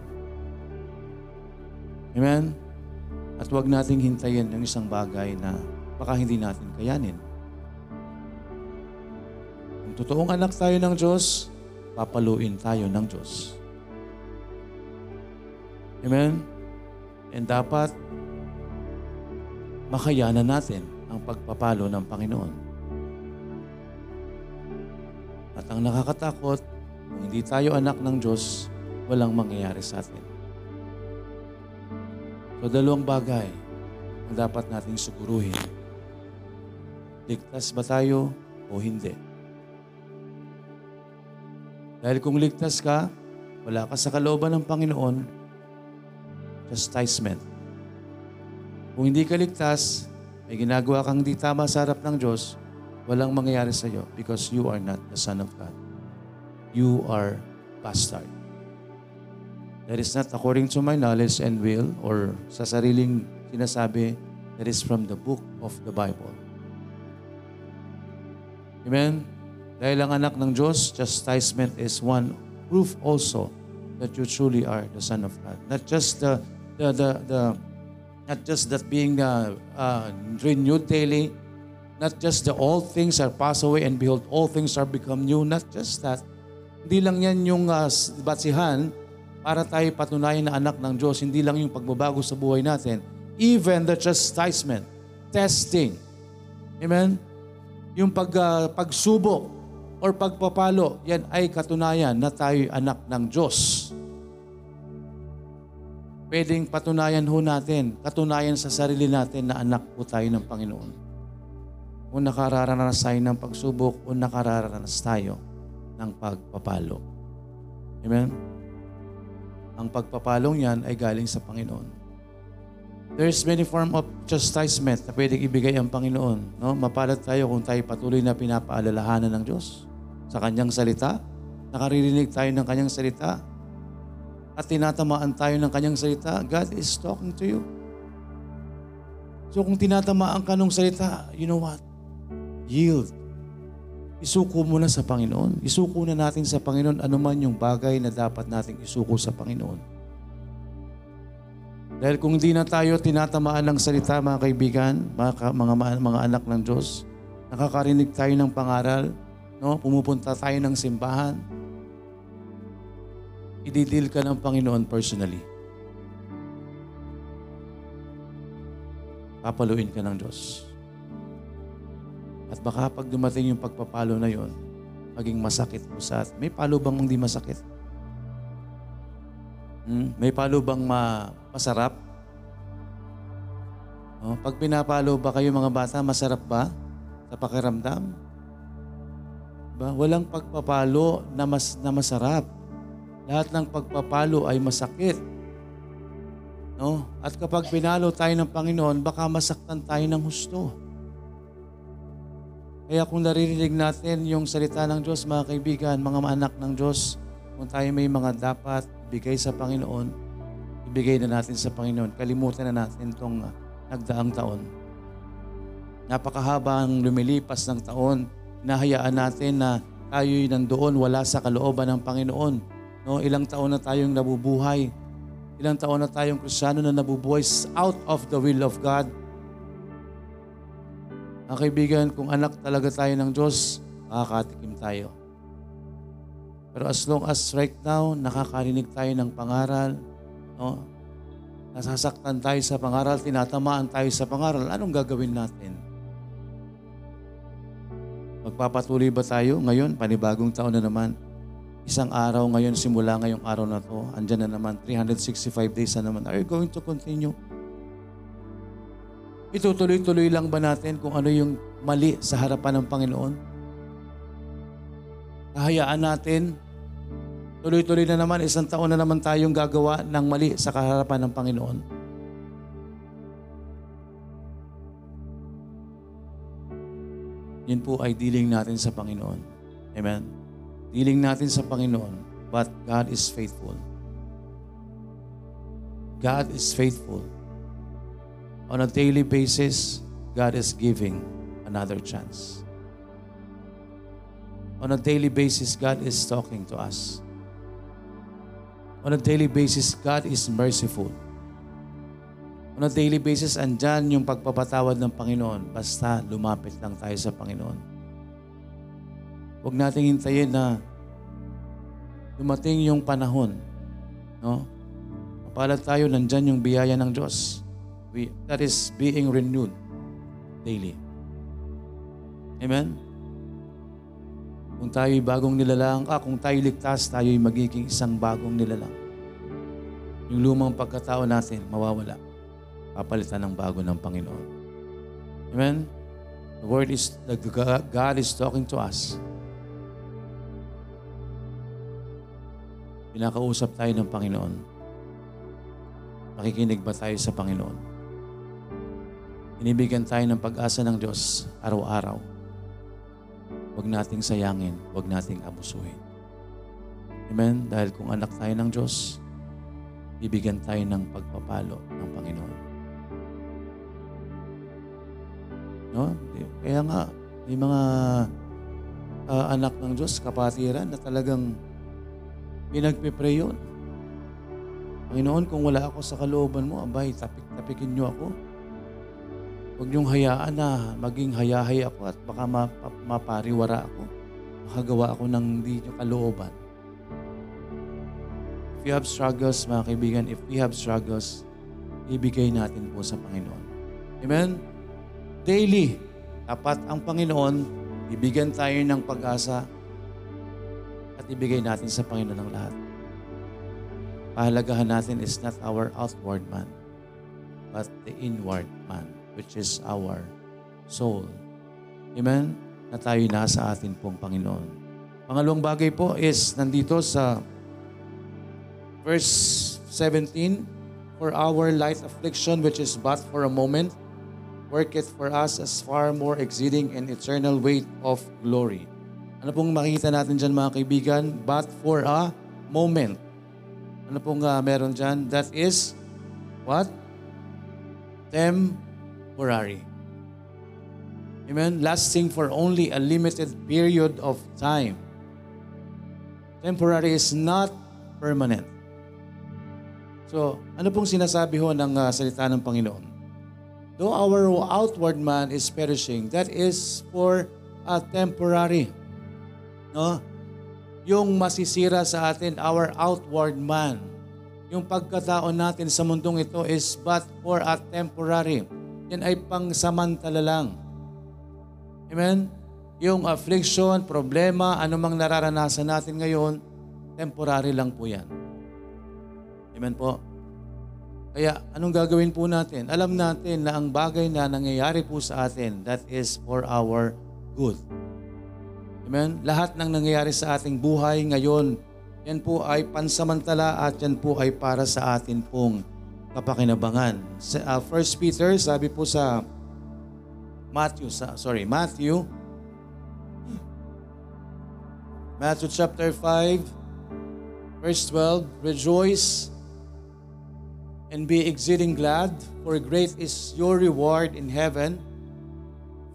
Amen? At huwag nating hintayin yung isang bagay na baka hindi natin kayanin. Kung totoong anak tayo ng Diyos, papaluin tayo ng Diyos. Amen? And dapat makayanan natin ang pagpapalo ng Panginoon. At ang nakakatakot, kung hindi tayo anak ng Diyos, walang mangyayari sa atin. So dalawang bagay ang dapat nating siguruhin. Ligtas ba tayo o hindi? Dahil kung ligtas ka, wala ka sa kalooban ng Panginoon, chastisement. Kung hindi ka ligtas, may ginagawa kang di tama sa harap ng Diyos, walang mangyayari sa iyo because you are not the Son of God. You are bastard. That is not according to my knowledge and will or sa sariling sinasabi, that is from the book of the Bible. Amen? Dahil ang anak ng Diyos, chastisement is one proof also that you truly are the Son of God. Not just the, the, the, the not just that being uh, uh, renewed daily, not just the all things are passed away and behold, all things are become new. Not just that. Hindi lang yan yung uh, batsihan para tayo patunayan na anak ng Diyos. Hindi lang yung pagbabago sa buhay natin. Even the chastisement, testing. Amen? Yung pag, uh, pagsubok or pagpapalo, yan ay katunayan na tayo anak ng Diyos. Pwedeng patunayan ho natin, katunayan sa sarili natin na anak po tayo ng Panginoon. Kung nakararanas tayo ng pagsubok o nakararanas tayo ng pagpapalo. Amen? Ang pagpapalong yan ay galing sa Panginoon. There's many form of chastisement na pwedeng ibigay ang Panginoon. No? Mapalad tayo kung tayo patuloy na pinapaalalahanan ng Diyos sa Kanyang salita. Nakaririnig tayo ng Kanyang salita. At tinatamaan tayo ng Kanyang salita. God is talking to you. So kung tinatamaan ka ng salita, you know what? Yield. Isuko mo na sa Panginoon. Isuko na natin sa Panginoon anuman yung bagay na dapat nating isuko sa Panginoon. Dahil kung hindi na tayo tinatamaan ng salita, mga kaibigan, mga, mga, mga anak ng Diyos, nakakarinig tayo ng pangaral, no? pumupunta tayo ng simbahan, ididil ka ng Panginoon personally. Papaluin ka ng Diyos. At baka pag dumating yung pagpapalo na yon, maging masakit mo sa May palo bang hindi masakit? Hmm? May palo bang ma masarap? Oh, pag pinapalo ba kayo mga bata, masarap ba sa pakiramdam? Ba? Walang pagpapalo na, mas, na masarap. Lahat ng pagpapalo ay masakit. No? At kapag pinalo tayo ng Panginoon, baka masaktan tayo ng husto. Kaya kung naririnig natin yung salita ng Diyos, mga kaibigan, mga anak ng Diyos, kung tayo may mga dapat ibigay sa Panginoon, ibigay na natin sa Panginoon. Kalimutan na natin itong nagdaang taon. Napakahaba ang lumilipas ng taon. Nahayaan natin na tayo'y nandoon, wala sa kalooban ng Panginoon. No, ilang taon na tayong nabubuhay. Ilang taon na tayong krisyano na nabubuhay out of the will of God. Ang kaibigan, kung anak talaga tayo ng Diyos, makakatikim tayo. Pero as long as right now, nakakarinig tayo ng pangaral, no? nasasaktan tayo sa pangaral, tinatamaan tayo sa pangaral, anong gagawin natin? Magpapatuloy ba tayo ngayon? Panibagong taon na naman. Isang araw ngayon, simula ngayong araw na to, andyan na naman, 365 days na naman. Are you going to continue? Itutuloy-tuloy lang ba natin kung ano yung mali sa harapan ng Panginoon? Kahayaan natin, tuloy-tuloy na naman, isang taon na naman tayong gagawa ng mali sa kaharapan ng Panginoon. Yan po ay dealing natin sa Panginoon. Amen? Dealing natin sa Panginoon. But God is faithful. God is faithful. On a daily basis, God is giving another chance. On a daily basis, God is talking to us. On a daily basis, God is merciful. On a daily basis, andyan yung pagpapatawad ng Panginoon. Basta lumapit lang tayo sa Panginoon. Huwag nating hintayin na dumating yung panahon. No? Mapalad tayo, nandyan yung biyaya ng Diyos. We, that is being renewed daily. Amen? Kung tayo'y bagong nilalang, ah, kung tayo ligtas, tayo'y magiging isang bagong nilalang. Yung lumang pagkatao natin, mawawala. Papalitan ng bago ng Panginoon. Amen? The word is, the God is talking to us. Pinakausap tayo ng Panginoon. Makikinig ba tayo sa Panginoon? Inibigyan tayo ng pag-asa ng Diyos araw-araw. Huwag nating sayangin, huwag nating abusuhin. Amen? Dahil kung anak tayo ng Diyos, bibigyan tayo ng pagpapalo ng Panginoon. No? Kaya nga, may mga uh, anak ng Diyos, kapatiran, na talagang pinagpipray yun. Panginoon, kung wala ako sa kalooban mo, abay, tapik-tapikin niyo ako. Huwag niyong hayaan na maging hayahay ako at baka mapariwara ako. Makagawa ako ng hindi niyo kalooban. If you have struggles, mga kaibigan, if we have struggles, ibigay natin po sa Panginoon. Amen? Daily, tapat ang Panginoon, ibigyan tayo ng pag-asa at ibigay natin sa Panginoon ang lahat. Pahalagahan natin is not our outward man, but the inward man, which is our soul. Amen? Na tayo nasa atin pong Panginoon. Pangalawang bagay po is nandito sa verse 17, For our light affliction, which is but for a moment, worketh for us as far more exceeding and eternal weight of glory. Ano pong makikita natin dyan mga kaibigan? But for a moment. Ano pong uh, meron dyan? That is, what? Temporary. Amen? Lasting for only a limited period of time. Temporary is not permanent. So, ano pong sinasabi ho ng uh, salita ng Panginoon? Though our outward man is perishing, that is for a temporary. No? yung masisira sa atin, our outward man. Yung pagkataon natin sa mundong ito is but for a temporary. Yan ay pangsamantala lang. Amen? Yung affliction, problema, anumang nararanasan natin ngayon, temporary lang po yan. Amen po? Kaya anong gagawin po natin? Alam natin na ang bagay na nangyayari po sa atin, that is for our good. Amen? Lahat ng nangyayari sa ating buhay ngayon, yan po ay pansamantala at yan po ay para sa atin pong kapakinabangan. Sa uh, 1 Peter, sabi po sa Matthew, sa, sorry, Matthew, Matthew chapter 5, verse 12, Rejoice and be exceeding glad, for great is your reward in heaven,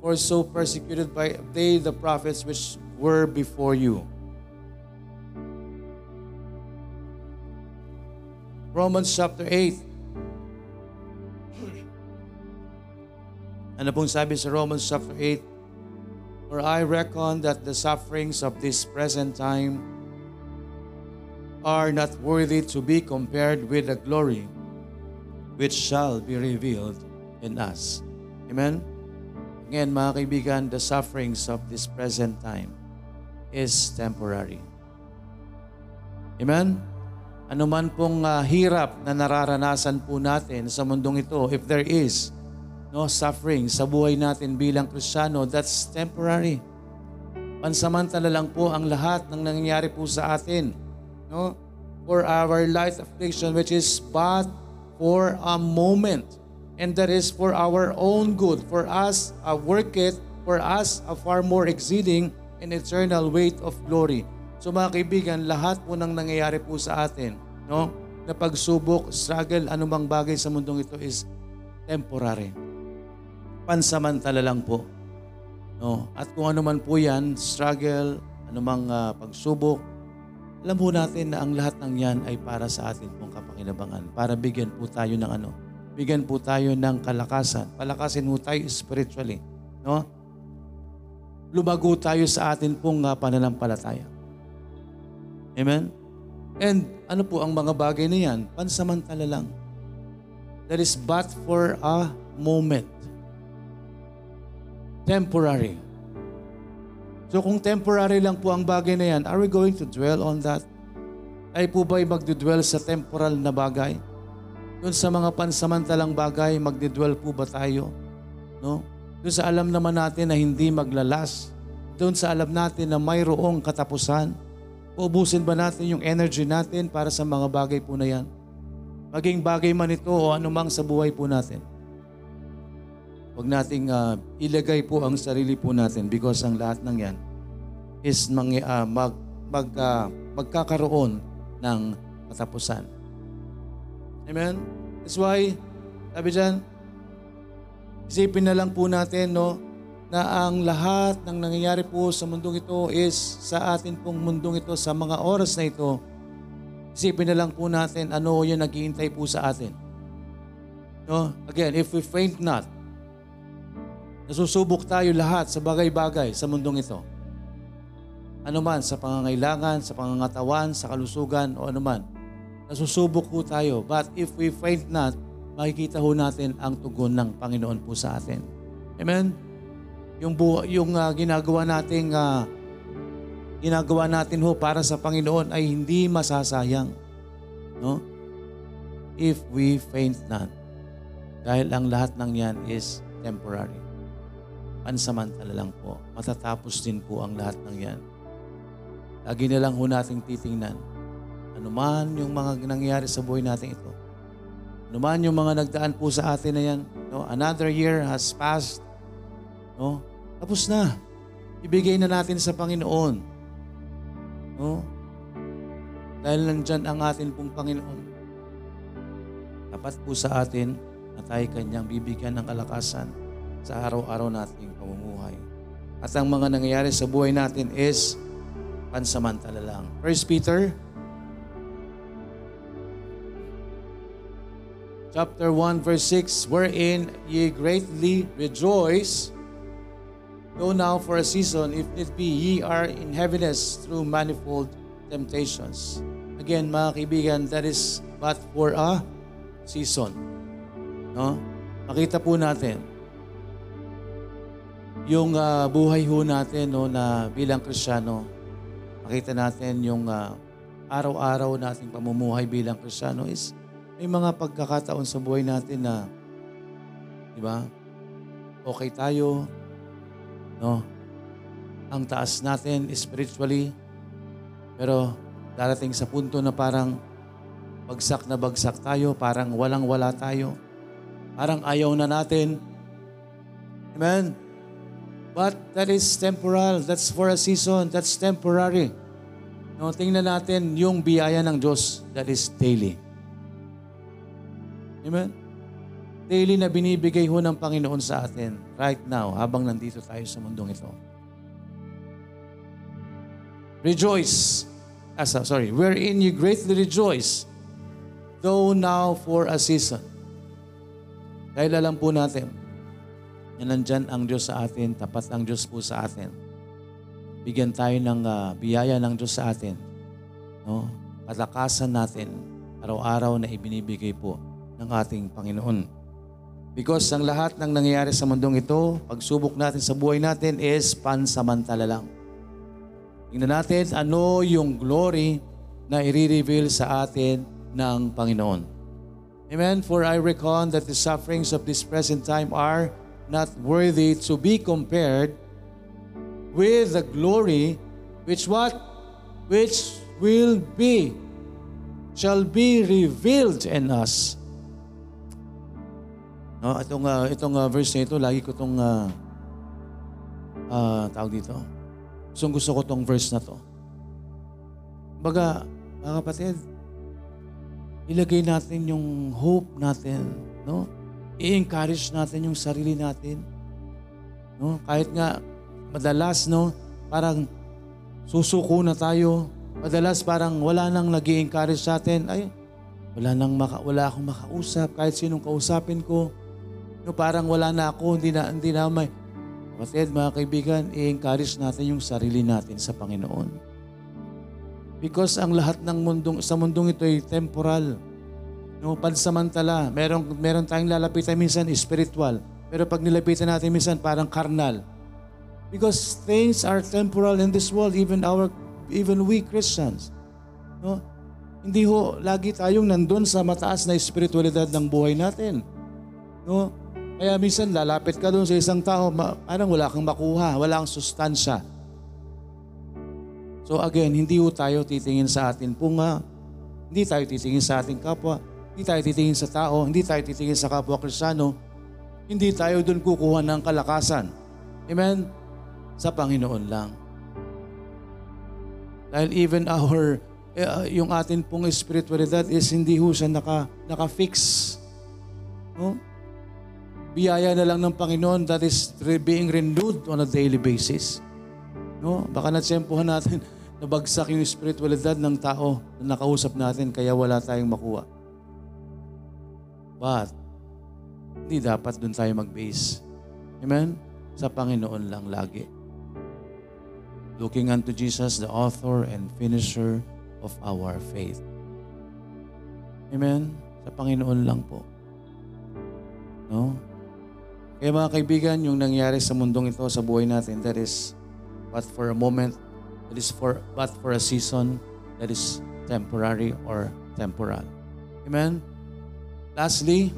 or so persecuted by they the prophets which were before you. Romans chapter 8. Ano pong sabi sa Romans chapter 8? For I reckon that the sufferings of this present time are not worthy to be compared with the glory which shall be revealed in us. Amen? Ngayon, mga kaibigan, the sufferings of this present time is temporary. Amen? Ano man pong uh, hirap na nararanasan po natin sa mundong ito, if there is no suffering sa buhay natin bilang Kristiyano, that's temporary. Pansamantala lang po ang lahat ng nangyayari po sa atin. No? For our life affliction which is but for a moment and that is for our own good, for us uh, work it for us a far more exceeding and eternal weight of glory. So mga kaibigan, lahat po ng nangyayari po sa atin, no? Na pagsubok, struggle, anumang bagay sa mundong ito is temporary. Pansamantala lang po. No? At kung ano man po yan, struggle, anumang uh, pagsubok, alam po natin na ang lahat ng yan ay para sa atin pong kapakinabangan. Para bigyan po tayo ng ano? Bigyan po tayo ng kalakasan. Palakasin po tayo spiritually. No? Lumago tayo sa atin pong uh, pananampalataya. Amen? And ano po ang mga bagay na yan? Pansamantala lang. That is but for a moment. Temporary. So kung temporary lang po ang bagay na yan, are we going to dwell on that? Ay po ba'y magdudwell sa temporal na bagay? Doon sa mga pansamantalang bagay, magdudwell po ba tayo? No? Doon sa alam naman natin na hindi maglalas. Doon sa alam natin na mayroong katapusan. Uubusin ba natin yung energy natin para sa mga bagay po na yan? Maging bagay man ito o anumang sa buhay po natin. Huwag nating uh, ilagay po ang sarili po natin because ang lahat ng yan is mang, uh, mag, mag, uh, magkakaroon ng katapusan. Amen? That's why, sabi dyan, isipin na lang po natin, no, na ang lahat ng nangyayari po sa mundong ito is sa atin pong mundong ito, sa mga oras na ito, isipin na lang po natin ano yung naghihintay po sa atin. No? Again, if we faint not, Nasusubok tayo lahat sa bagay-bagay sa mundong ito. Ano man, sa pangangailangan, sa pangangatawan, sa kalusugan, o ano man. Nasusubok po tayo. But if we faint not, makikita ho natin ang tugon ng Panginoon po sa atin. Amen? Yung, bu- yung uh, ginagawa nating uh, ginagawa natin ho para sa Panginoon ay hindi masasayang. No? If we faint not. Dahil ang lahat ng yan is temporary pansamantala lang po. Matatapos din po ang lahat ng yan. Lagi na lang ho nating titingnan. Ano man yung mga nangyayari sa buhay natin ito. Ano man yung mga nagdaan po sa atin na yan. No? Another year has passed. No? Tapos na. Ibigay na natin sa Panginoon. No? Dahil nandyan ang atin pong Panginoon. Tapat po sa atin na tayo kanyang bibigyan ng kalakasan sa araw-araw nating pamumuhay. At ang mga nangyayari sa buhay natin is pansamantala lang. First Peter chapter 1 verse 6 wherein ye greatly rejoice though now for a season if it be ye are in heaviness through manifold temptations. Again, mga kaibigan, that is but for a season. No? Makita po natin yung uh, buhay ho natin no, na bilang Kristiyano, makita natin yung uh, araw-araw nating pamumuhay bilang Kristiyano is may mga pagkakataon sa buhay natin na, di ba, okay tayo, no? Ang taas natin spiritually, pero darating sa punto na parang bagsak na bagsak tayo, parang walang-wala tayo, parang ayaw na natin. Amen? But that is temporal. That's for a season. That's temporary. No, tingnan natin yung biyaya ng Diyos that is daily. Amen? Daily na binibigay ho ng Panginoon sa atin right now habang nandito tayo sa mundong ito. Rejoice. Ah, sorry. Wherein you greatly rejoice, though now for a season. Dahil alam po natin, na nandyan ang Diyos sa atin, tapat ang Diyos po sa atin. Bigyan tayo ng uh, biyaya ng Diyos sa atin. No? Kalakasan natin araw-araw na ibinibigay po ng ating Panginoon. Because ang lahat ng nangyayari sa mundong ito, pagsubok natin sa buhay natin is pansamantala lang. Tingnan natin ano yung glory na i-reveal sa atin ng Panginoon. Amen? For I reckon that the sufferings of this present time are not worthy to be compared with the glory which what? Which will be, shall be revealed in us. No, itong uh, itong uh, verse na ito, lagi ko itong uh, ah, tawag dito, gustong gusto ko tong verse na to. Baga, mga kapatid, ilagay natin yung hope natin, no? I-encourage natin yung sarili natin. No? Kahit nga madalas, no, parang susuko na tayo. Madalas parang wala nang nag encourage sa atin. Ay, wala nang maka, wala akong makausap. Kahit sinong kausapin ko. No, parang wala na ako, hindi na, hindi na may... Kapatid, mga kaibigan, i-encourage natin yung sarili natin sa Panginoon. Because ang lahat ng mundong, sa mundong ito ay temporal. No, pansamantala. Meron, meron tayong lalapitan minsan spiritual. Pero pag nilapitan natin minsan parang karnal. Because things are temporal in this world, even our even we Christians. No? Hindi ho lagi tayong nandun sa mataas na espiritualidad ng buhay natin. No? Kaya minsan lalapit ka doon sa isang tao, ma- parang wala kang makuha, wala kang sustansya. So again, hindi ho tayo titingin sa atin punga, hindi tayo titingin sa ating kapwa, hindi tayo titingin sa tao, hindi tayo titingin sa kapwa kristyano, hindi tayo doon kukuha ng kalakasan. Amen? Sa Panginoon lang. Dahil even our, uh, yung atin pong spiritualidad is hindi ho siya naka, naka-fix. No? biyaya na lang ng Panginoon that is being renewed on a daily basis. No? Baka natsempuhan natin, (laughs) nabagsak yung spiritualidad ng tao na nakausap natin kaya wala tayong makuha. But, hindi dapat doon tayo mag-base. Amen? Sa Panginoon lang lagi. Looking unto Jesus, the author and finisher of our faith. Amen? Sa Panginoon lang po. No? Kaya mga kaibigan, yung nangyari sa mundong ito, sa buhay natin, that is but for a moment, that is for but for a season, that is temporary or temporal. Amen? Lastly,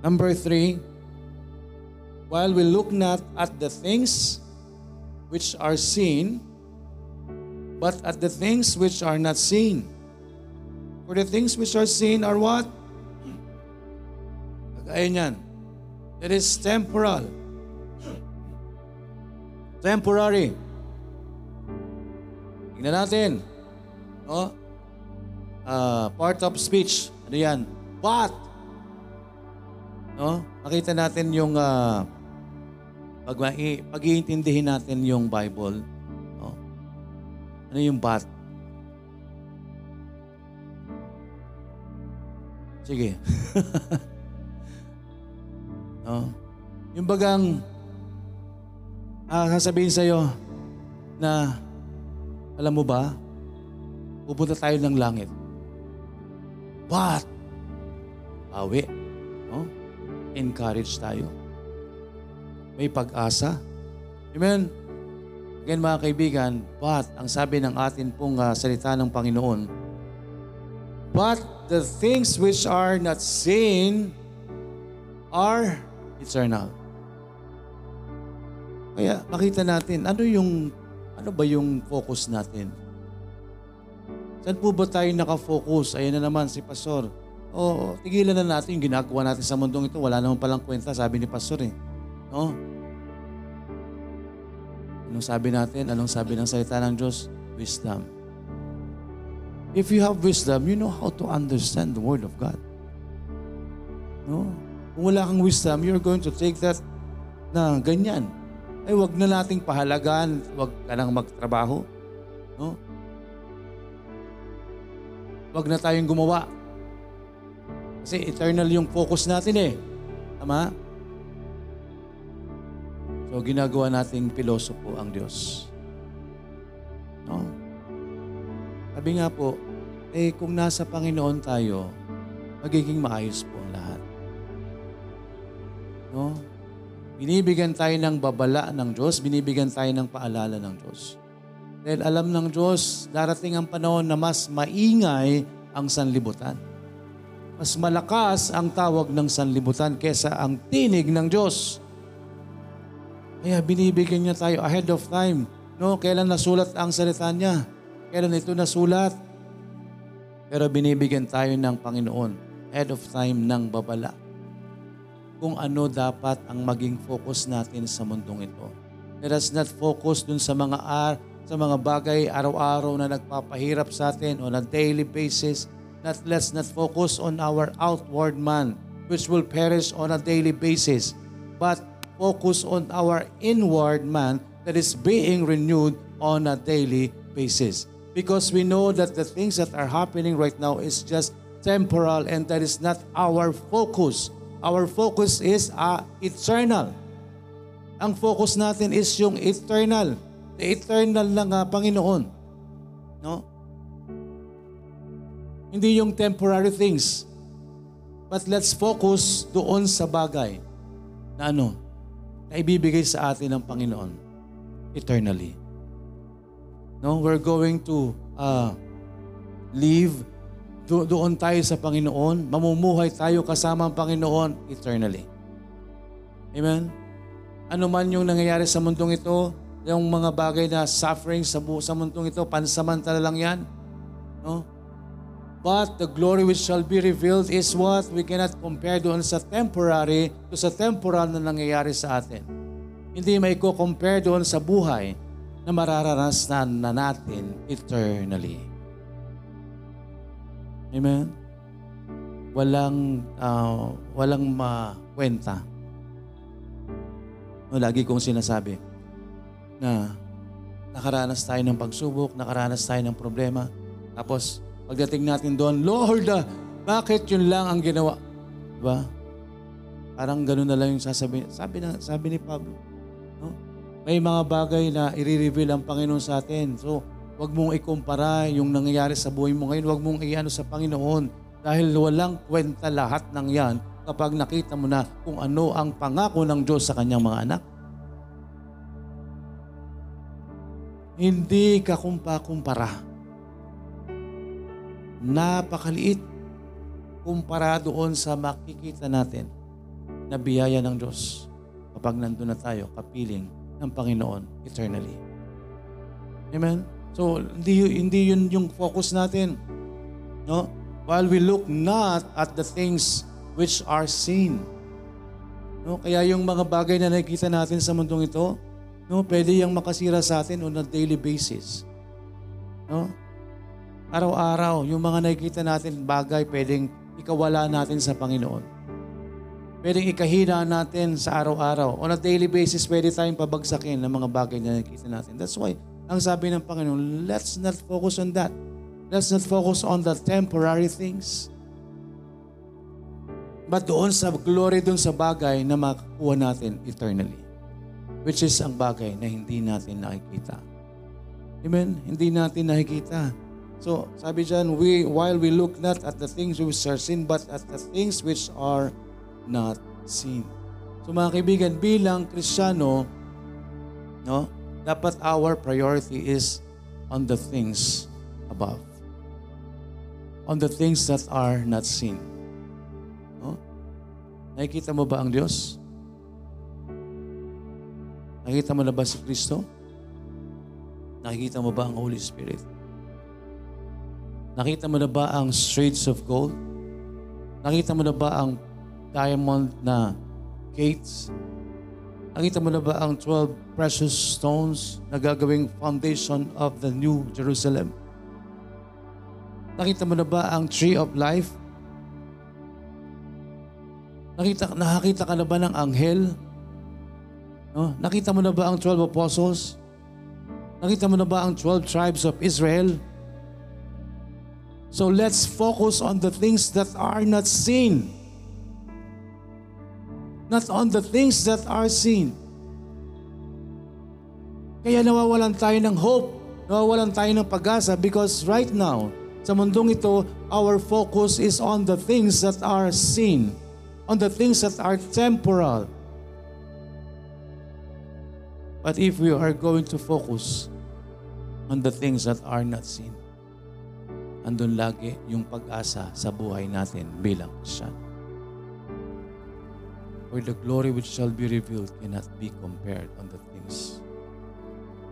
number three, while we look not at the things which are seen, but at the things which are not seen. For the things which are seen are what? It is temporal. Temporary. Tingnan natin. No? Uh, part of speech. Ano yan? But. No? Makita natin yung uh, pag, pag-iintindihin natin yung Bible. No? Ano yung but? Sige. (laughs) No? Yung bagang ah, sasabihin sa'yo na alam mo ba, pupunta tayo ng langit. But, awi. No? Encourage tayo. May pag-asa. Amen? Again mga kaibigan, but ang sabi ng atin pong uh, salita ng Panginoon, but the things which are not seen are eternal. Kaya makita natin, ano yung, ano ba yung focus natin? Saan po ba tayo nakafocus? Ayan na naman si Pastor. O, tigilan na natin yung ginagawa natin sa mundong ito. Wala naman palang kwenta, sabi ni Pastor eh. No? Anong sabi natin? Anong sabi ng salita ng Diyos? Wisdom. If you have wisdom, you know how to understand the Word of God. No? Kung wala kang wisdom, you're going to take that na ganyan. Ay, wag na nating pahalagan, wag ka nang magtrabaho. No? Wag na tayong gumawa. Kasi eternal yung focus natin eh. Tama? So, ginagawa nating pilosopo ang Diyos. No? Sabi nga po, eh kung nasa Panginoon tayo, magiging maayos po ang lahat. No? Binibigyan tayo ng babala ng Diyos, binibigyan tayo ng paalala ng Diyos. Dahil alam ng Diyos, darating ang panahon na mas maingay ang sanlibutan. Mas malakas ang tawag ng sanlibutan kesa ang tinig ng Diyos. Kaya binibigyan niya tayo ahead of time. No, kailan nasulat ang salita niya? Kailan ito nasulat? Pero binibigyan tayo ng Panginoon ahead of time ng babala kung ano dapat ang maging focus natin sa mundong ito. Let us not focus dun sa mga ar sa mga bagay araw-araw na nagpapahirap sa atin on a daily basis. Not, let's not focus on our outward man which will perish on a daily basis. But focus on our inward man that is being renewed on a daily basis. Because we know that the things that are happening right now is just temporal and that is not our focus. Our focus is uh, eternal. Ang focus natin is yung eternal. The eternal ng uh, Panginoon. No? Hindi yung temporary things. But let's focus doon sa bagay na ano, na ibibigay sa atin ng Panginoon eternally. No, we're going to uh, live do- doon tayo sa Panginoon, mamumuhay tayo kasama ang Panginoon eternally. Amen? Ano man yung nangyayari sa mundong ito, yung mga bagay na suffering sa, bu- sa mundong ito, pansamantala lang yan. No? But the glory which shall be revealed is what we cannot compare doon sa temporary to sa temporal na nangyayari sa atin. Hindi may compare doon sa buhay na mararanasan na natin eternally. Amen? Walang, uh, walang makwenta. No, lagi kong sinasabi na nakaranas tayo ng pagsubok, nakaranas tayo ng problema. Tapos, pagdating natin doon, Lord, ah, bakit yun lang ang ginawa? Diba? Parang ganun na lang yung sasabihin. Sabi, na, sabi ni Pablo, no? may mga bagay na i-reveal ang Panginoon sa atin. So, wag mong ikumpara yung nangyayari sa buhay mo ngayon. Wag mong iano sa Panginoon. Dahil walang kwenta lahat ng yan kapag nakita mo na kung ano ang pangako ng Diyos sa kanyang mga anak. Hindi ka kumpa-kumpara. Napakaliit kumpara doon sa makikita natin na biyaya ng Diyos kapag nandun na tayo kapiling ng Panginoon eternally. Amen? So, hindi, hindi yun yung focus natin. No? While we look not at the things which are seen. No? Kaya yung mga bagay na nakikita natin sa mundong ito, no, pwede yung makasira sa atin on a daily basis. No? Araw-araw, yung mga nakikita natin bagay, pwedeng ikawala natin sa Panginoon. Pwedeng ikahina natin sa araw-araw. On a daily basis, pwede tayong pabagsakin ng mga bagay na nakikita natin. That's why, ang sabi ng Panginoon, let's not focus on that. Let's not focus on the temporary things. But doon sa glory, doon sa bagay na makakuha natin eternally. Which is ang bagay na hindi natin nakikita. Amen? Hindi natin nakikita. So, sabi dyan, we, while we look not at the things which are seen, but at the things which are not seen. So mga kaibigan, bilang Kristiyano, no, dapat our priority is on the things above. On the things that are not seen. No? Nakikita mo ba ang Diyos? Nakikita mo na ba si Kristo? Nakikita mo ba ang Holy Spirit? Nakita mo na ba ang streets of gold? Nakita mo na ba ang diamond na gates? Nakita mo na ba ang 12 precious stones na gagawing foundation of the New Jerusalem? Nakita mo na ba ang tree of life? Nakita, nakakita ka na ba ng anghel? No? Nakita mo na ba ang 12 apostles? Nakita mo na ba ang 12 tribes of Israel? So let's focus on the things that are not seen. Not on the things that are seen. Kaya nawawalan tayo ng hope. Nawawalan tayo ng pag-asa because right now, sa mundong ito, our focus is on the things that are seen. On the things that are temporal. But if we are going to focus on the things that are not seen, andun lagi yung pag-asa sa buhay natin bilang Kristiyan. For the glory which shall be revealed cannot be compared on the things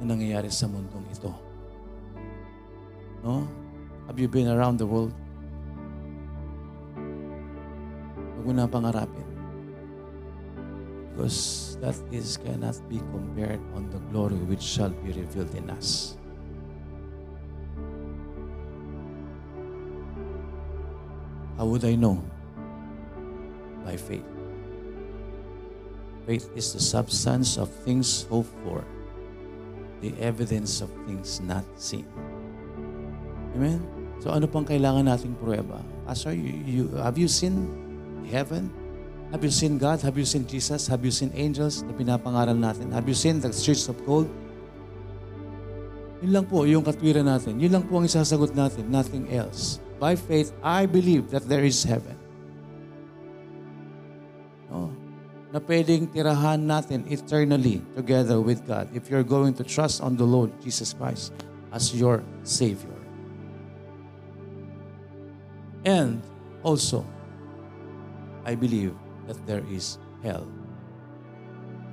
na nangyayari sa mundong ito. No? Have you been around the world? Huwag mo na pangarapin. Because that is cannot be compared on the glory which shall be revealed in us. How would I know? By faith. Faith is the substance of things hoped for, the evidence of things not seen. Amen? So ano pang kailangan nating prueba? Pastor, you, you, have you seen heaven? Have you seen God? Have you seen Jesus? Have you seen angels na pinapangaral natin? Have you seen the streets of gold? Yun lang po yung katwiran natin. Yun lang po ang isasagot natin. Nothing else. By faith, I believe that there is heaven. No? Na pwedeng tirahan natin eternally together with God if you're going to trust on the Lord Jesus Christ as your Savior. And also, I believe that there is hell.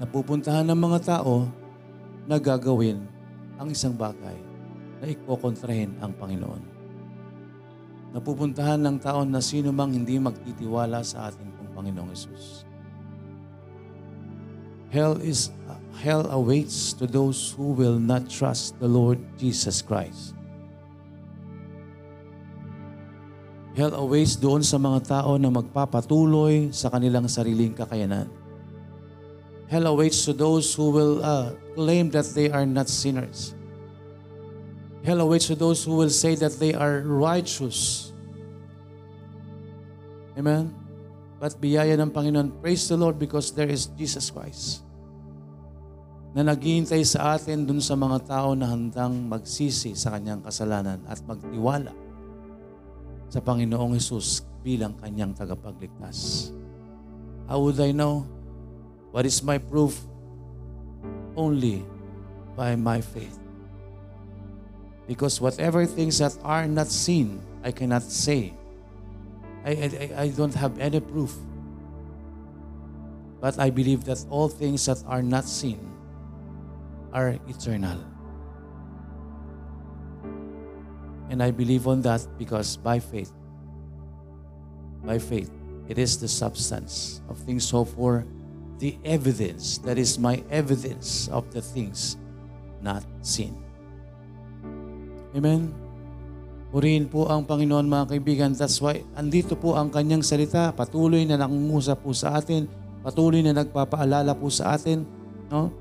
Napupuntahan ng mga tao na gagawin ang isang bagay na ikokontrahin ang Panginoon. Napupuntahan ng tao na sino mang hindi magtitiwala sa ating pong Panginoong Yesus. Hell is hell awaits to those who will not trust the Lord Jesus Christ. Hell awaits doon sa mga tao na magpapatuloy sa kanilang sariling kakayanan. Hell awaits to those who will uh, claim that they are not sinners. Hell awaits to those who will say that they are righteous. Amen? But biyaya ng Panginoon, praise the Lord because there is Jesus Christ na naghihintay sa atin dun sa mga tao na handang magsisi sa kanyang kasalanan at magtiwala sa Panginoong Hesus bilang kanyang tagapagligtas. How would I know? What is my proof? Only by my faith. Because whatever things that are not seen, I cannot say. I, I, I don't have any proof. But I believe that all things that are not seen are eternal. And I believe on that because by faith, by faith, it is the substance of things hoped for, the evidence, that is my evidence of the things not seen. Amen? Purihin po ang Panginoon mga kaibigan. That's why andito po ang kanyang salita. Patuloy na nangungusap po sa atin. Patuloy na nagpapaalala po sa atin. No?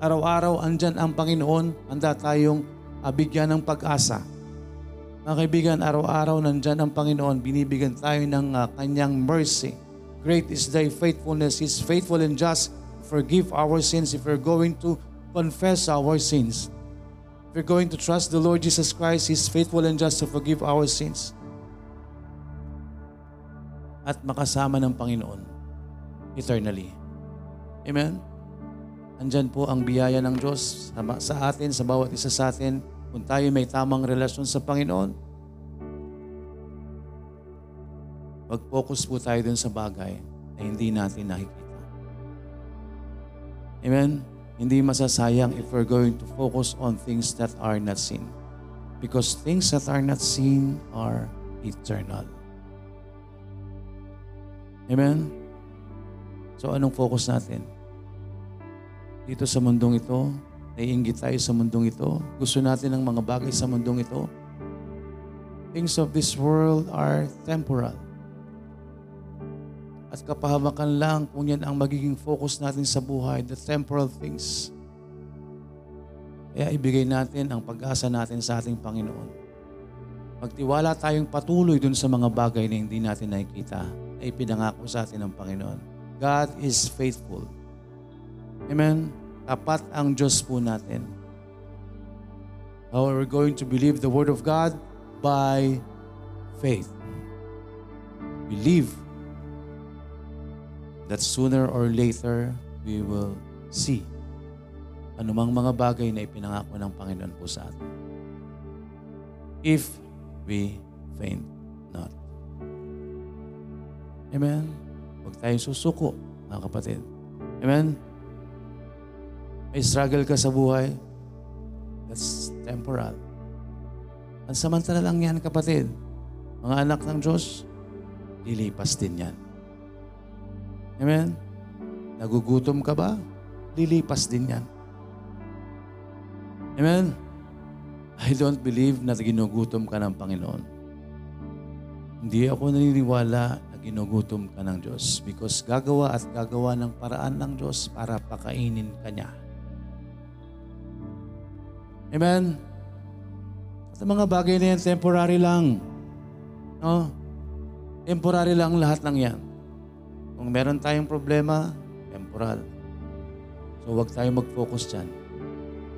Araw-araw andyan ang Panginoon. Handa tayong uh, bigyan ng pag-asa. Mga kaibigan, araw-araw nandyan ang Panginoon. Binibigyan tayo ng uh, kanyang mercy. Great is thy faithfulness. He's faithful and just. Forgive our sins if we're going to confess our sins. If we're going to trust the Lord Jesus Christ, He's faithful and just to forgive our sins. At makasama ng Panginoon eternally. Amen? Andyan po ang biyaya ng Diyos sa atin, sa bawat isa sa atin. Kung tayo may tamang relasyon sa Panginoon, mag-focus po tayo dun sa bagay na hindi natin nakikita. Amen? Hindi masasayang if we're going to focus on things that are not seen. Because things that are not seen are eternal. Amen? So anong focus natin? Dito sa mundong ito, naiingit tayo sa mundong ito. Gusto natin ng mga bagay sa mundong ito. Things of this world are temporal. At kapahamakan lang kung yan ang magiging focus natin sa buhay, the temporal things. Kaya ibigay natin ang pag-asa natin sa ating Panginoon. Magtiwala tayong patuloy dun sa mga bagay na hindi natin nakikita na ipinangako sa atin ng Panginoon. God is faithful. Amen? Tapat ang Diyos po natin. How are we going to believe the Word of God? By faith. Believe that sooner or later we will see anumang mga bagay na ipinangako ng Panginoon po sa atin. If we faint not. Amen? Huwag tayong susuko, mga kapatid. Amen? May struggle ka sa buhay, that's temporal. Ang samantala lang yan, kapatid. Mga anak ng Diyos, lilipas din yan. Amen? Nagugutom ka ba? Lilipas din yan. Amen? I don't believe na ginugutom ka ng Panginoon. Hindi ako naniniwala na ginugutom ka ng Diyos because gagawa at gagawa ng paraan ng Diyos para pakainin ka niya. Amen? At ang mga bagay na yan, temporary lang. No? Temporary lang lahat ng yan. Kung meron tayong problema, temporal. So huwag tayong mag-focus dyan.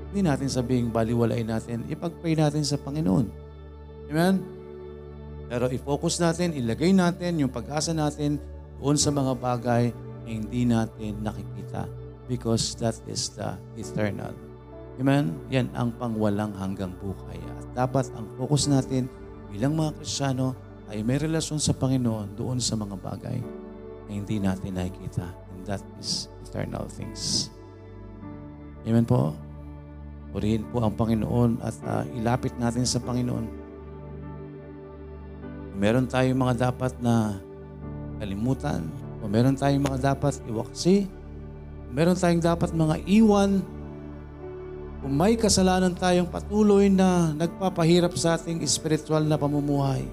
Hindi natin sabing baliwalain natin, ipag-pray natin sa Panginoon. Amen? Pero i-focus natin, ilagay natin yung pag-asa natin doon sa mga bagay na hindi natin nakikita because that is the eternal. Amen? Yan ang pangwalang hanggang buhay. At dapat ang focus natin bilang mga Kristiyano ay may relasyon sa Panginoon doon sa mga bagay na hindi natin nakikita. And that is eternal things. Amen po? Purihin po ang Panginoon at uh, ilapit natin sa Panginoon. Meron tayong mga dapat na kalimutan, kung meron tayong mga dapat iwaksi, meron tayong dapat mga iwan, kung may kasalanan tayong patuloy na nagpapahirap sa ating spiritual na pamumuhay,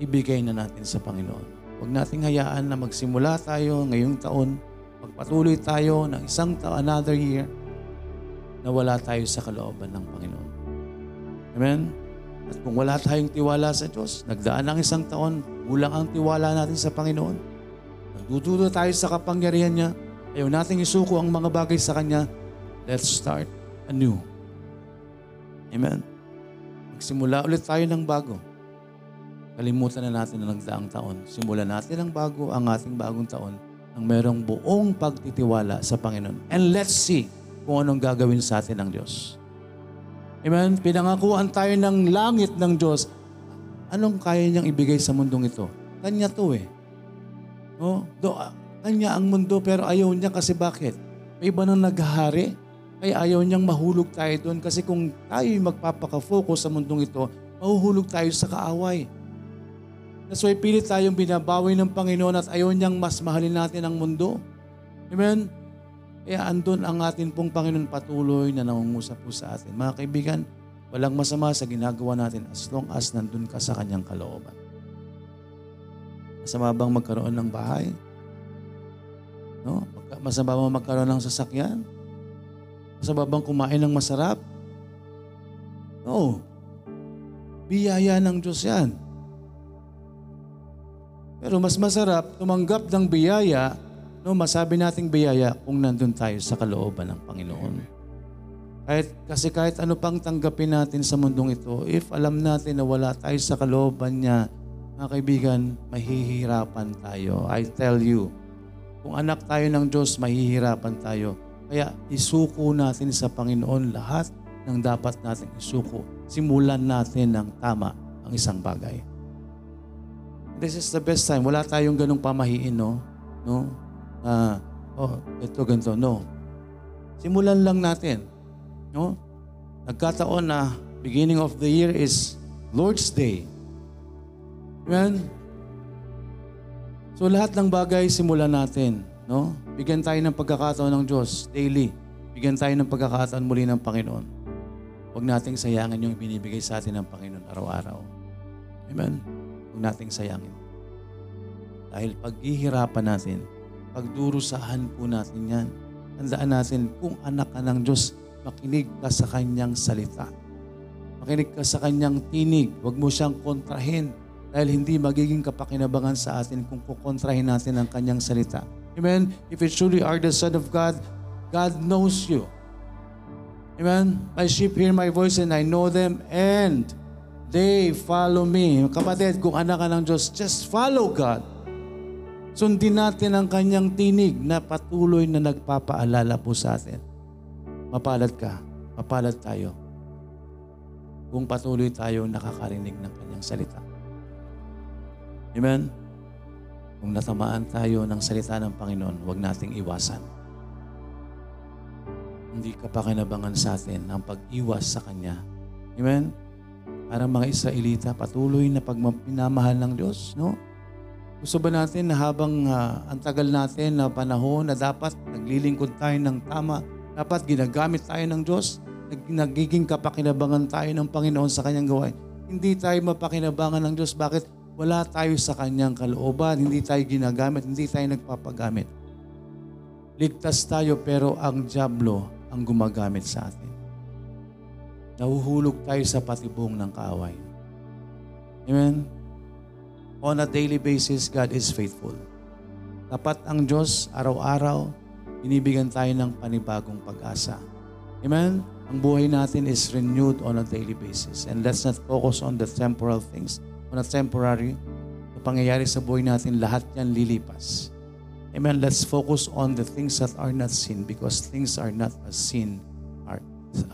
ibigay na natin sa Panginoon. Huwag nating hayaan na magsimula tayo ngayong taon, magpatuloy tayo ng isang taon, another year, na wala tayo sa kalooban ng Panginoon. Amen? At kung wala tayong tiwala sa Diyos, nagdaan ang isang taon, kulang ang tiwala natin sa Panginoon, nagdududo tayo sa kapangyarihan niya, ayaw nating isuko ang mga bagay sa Kanya, let's start anew. Amen? Magsimula ulit tayo ng bago. Kalimutan na natin ang nagdaang taon. Simulan natin ang bago, ang ating bagong taon, ang merong buong pagtitiwala sa Panginoon. And let's see kung anong gagawin sa atin ng Diyos. Amen? Pinangakuan tayo ng langit ng Diyos. Anong kaya niyang ibigay sa mundong ito? Kanya to eh. No? Do, kanya ang mundo pero ayaw niya kasi bakit? May iba nang naghahari. Kaya ayaw niyang mahulog tayo doon kasi kung tayo magpapaka-focus sa mundong ito, mahuhulog tayo sa kaaway. That's why pilit tayong binabawi ng Panginoon at ayaw niyang mas mahalin natin ang mundo. Amen? Kaya andun ang atin pong Panginoon patuloy na nangungusap po sa atin. Mga kaibigan, walang masama sa ginagawa natin as long as nandun ka sa kanyang kalooban. Masama bang magkaroon ng bahay? No? Masama bang magkaroon ng sasakyan? Masama bang kumain ng masarap? No. Biyaya ng Diyos yan. Pero mas masarap tumanggap ng biyaya, no, masabi nating biyaya kung nandun tayo sa kalooban ng Panginoon. Kahit, kasi kahit ano pang tanggapin natin sa mundong ito, if alam natin na wala tayo sa kalooban niya, mga kaibigan, mahihirapan tayo. I tell you, kung anak tayo ng Diyos, mahihirapan tayo. Kaya isuko natin sa Panginoon lahat ng dapat natin isuko. Simulan natin ng tama ang isang bagay. This is the best time. Wala tayong ganong pamahiin, no? No? Ah, oh, ito ganito. No. Simulan lang natin. No? Nagkataon na beginning of the year is Lord's Day. Amen? So lahat ng bagay simulan natin. No? Bigyan tayo ng pagkakataon ng Diyos daily. Bigyan tayo ng pagkakataon muli ng Panginoon. Huwag nating sayangin yung binibigay sa atin ng Panginoon araw-araw. Amen? Huwag nating sayangin. Dahil paghihirapan natin, pagdurusahan po natin yan. Tandaan natin, kung anak ka ng Diyos, makinig ka sa Kanyang salita. Makinig ka sa Kanyang tinig. Huwag mo siyang kontrahin dahil hindi magiging kapakinabangan sa atin kung kukontrahin natin ang Kanyang salita. Amen? If you truly are the Son of God, God knows you. Amen? My sheep hear my voice and I know them and They follow me. Kapatid, kung anak ka ng Diyos, just follow God. Sundin natin ang kanyang tinig na patuloy na nagpapaalala po sa atin. Mapalad ka, mapalad tayo kung patuloy tayo nakakarinig ng kanyang salita. Amen? Kung natamaan tayo ng salita ng Panginoon, huwag nating iwasan. Hindi ka pa kinabangan sa atin ang pag-iwas sa Kanya. Amen? Parang mga Israelita, patuloy na pagpinamahal ng Diyos, no? Gusto ba natin na habang ah, ang tagal natin na panahon na dapat naglilingkod tayo ng tama, dapat ginagamit tayo ng Diyos, nag- nagiging kapakinabangan tayo ng Panginoon sa kanyang gawain. Hindi tayo mapakinabangan ng Diyos. Bakit? Wala tayo sa kanyang kalooban, hindi tayo ginagamit, hindi tayo nagpapagamit. Ligtas tayo pero ang Diablo ang gumagamit sa atin. Nahuhulog tayo sa patibong ng kaaway. Amen? On a daily basis, God is faithful. Tapat ang Diyos, araw-araw, binibigyan tayo ng panibagong pag-asa. Amen? Ang buhay natin is renewed on a daily basis. And let's not focus on the temporal things, on a temporary, na pangyayari sa buhay natin, lahat yan lilipas. Amen. Let's focus on the things that are not seen because things are not as seen are,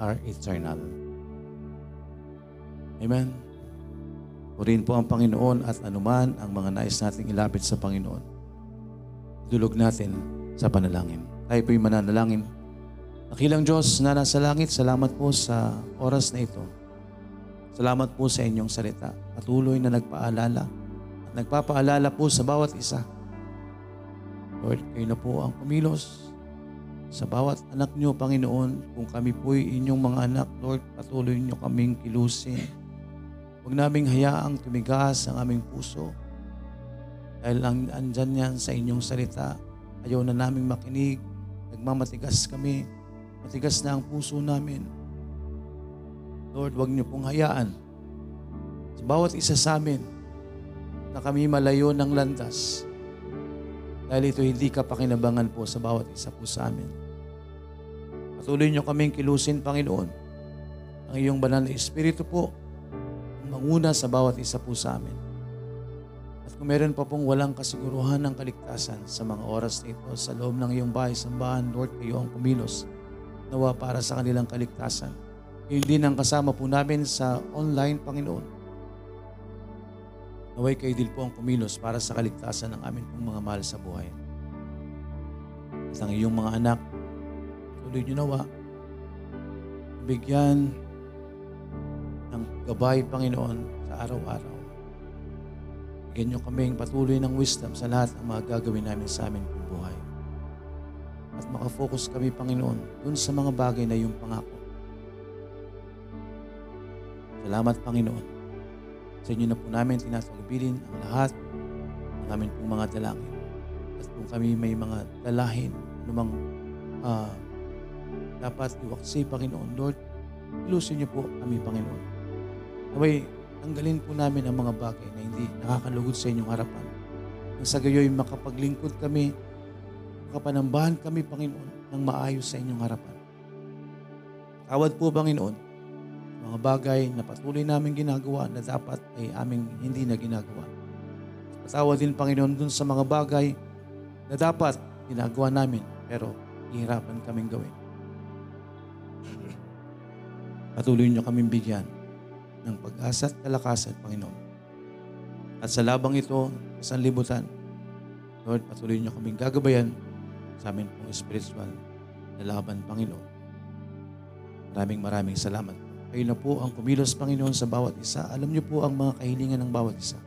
are eternal. Amen. Purihin po ang Panginoon at anuman ang mga nais nating ilapit sa Panginoon. Dulog natin sa panalangin. Tayo po'y mananalangin. Nakilang Diyos na nasa langit, salamat po sa oras na ito. Salamat po sa inyong salita. Patuloy na nagpaalala at nagpapaalala po sa bawat isa. Lord, kayo na po ang kumilos sa bawat anak niyo, Panginoon. Kung kami po'y inyong mga anak, Lord, patuloy niyo kaming kilusin. Huwag naming hayaang tumigas ang aming puso. Dahil ang andyan yan sa inyong salita. Ayaw na naming makinig. Nagmamatigas kami. Matigas na ang puso namin. Lord, huwag niyo pong hayaan sa bawat isa sa amin na kami malayo ng landas. Dahil ito hindi ka pakinabangan po sa bawat isa po sa amin. Patuloy niyo kaming kilusin, Panginoon. Ang iyong banal na Espiritu po, ang manguna sa bawat isa po sa amin. At kung meron pa pong walang kasiguruhan ng kaligtasan sa mga oras na ito, sa loob ng iyong bahay, sambahan, Lord, kayo ang kumilos, nawa para sa kanilang kaligtasan. Yun din ang kasama po namin sa online, Panginoon. Naway kayo din po ang kumilos para sa kaligtasan ng amin pong mga mahal sa buhay. At ang iyong mga anak, tuloy nyo nawa, bigyan ng gabay, Panginoon, sa araw-araw. Bigyan nyo kaming patuloy ng wisdom sa lahat ng mga gagawin namin sa amin pong buhay. At makafocus kami, Panginoon, dun sa mga bagay na iyong pangako. Salamat, Panginoon. Sa inyo na po namin tinatagubilin ang lahat ng aming pong mga dalangin. At kung kami may mga dalahin, anumang ah, dapat iwaksi, Panginoon, Lord, ilusin niyo po kami, Panginoon. Naway, tanggalin po namin ang mga bagay na hindi nakakalugod sa inyong harapan. Nang sa gayoy makapaglingkod kami, makapanambahan kami, Panginoon, ng maayos sa inyong harapan. Tawad po, Panginoon, mga bagay na patuloy namin ginagawa na dapat ay aming hindi na ginagawa. Patawad din, Panginoon, dun sa mga bagay na dapat ginagawa namin pero hihirapan kaming gawin. Patuloy niyo kaming bigyan ng pag-asa at kalakasan, Panginoon. At sa labang ito, sa sanlibutan, Lord, patuloy niyo kaming gagabayan sa amin pong spiritual na laban, Panginoon. Maraming maraming salamat. Kayo na po ang kumilos, Panginoon, sa bawat isa. Alam niyo po ang mga kahilingan ng bawat isa.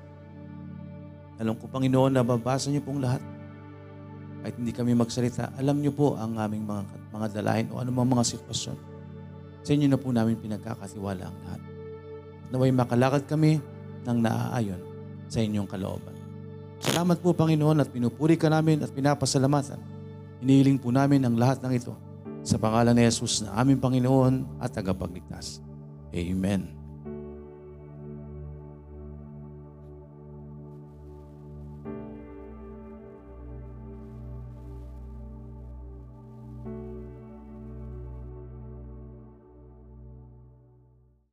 Alam ko, Panginoon, na babasa niyo pong lahat. Kahit hindi kami magsalita, alam niyo po ang aming mga, mga dalahin o anumang mga sitwasyon. Sa inyo na po namin pinagkakatiwala ang lahat. Naway makalakad kami ng naaayon sa inyong kalooban. Salamat po, Panginoon, at pinupuri ka namin at pinapasalamatan. Inihiling po namin ang lahat ng ito sa pangalan ni Jesus na aming Panginoon at tagapagligtas. Amen.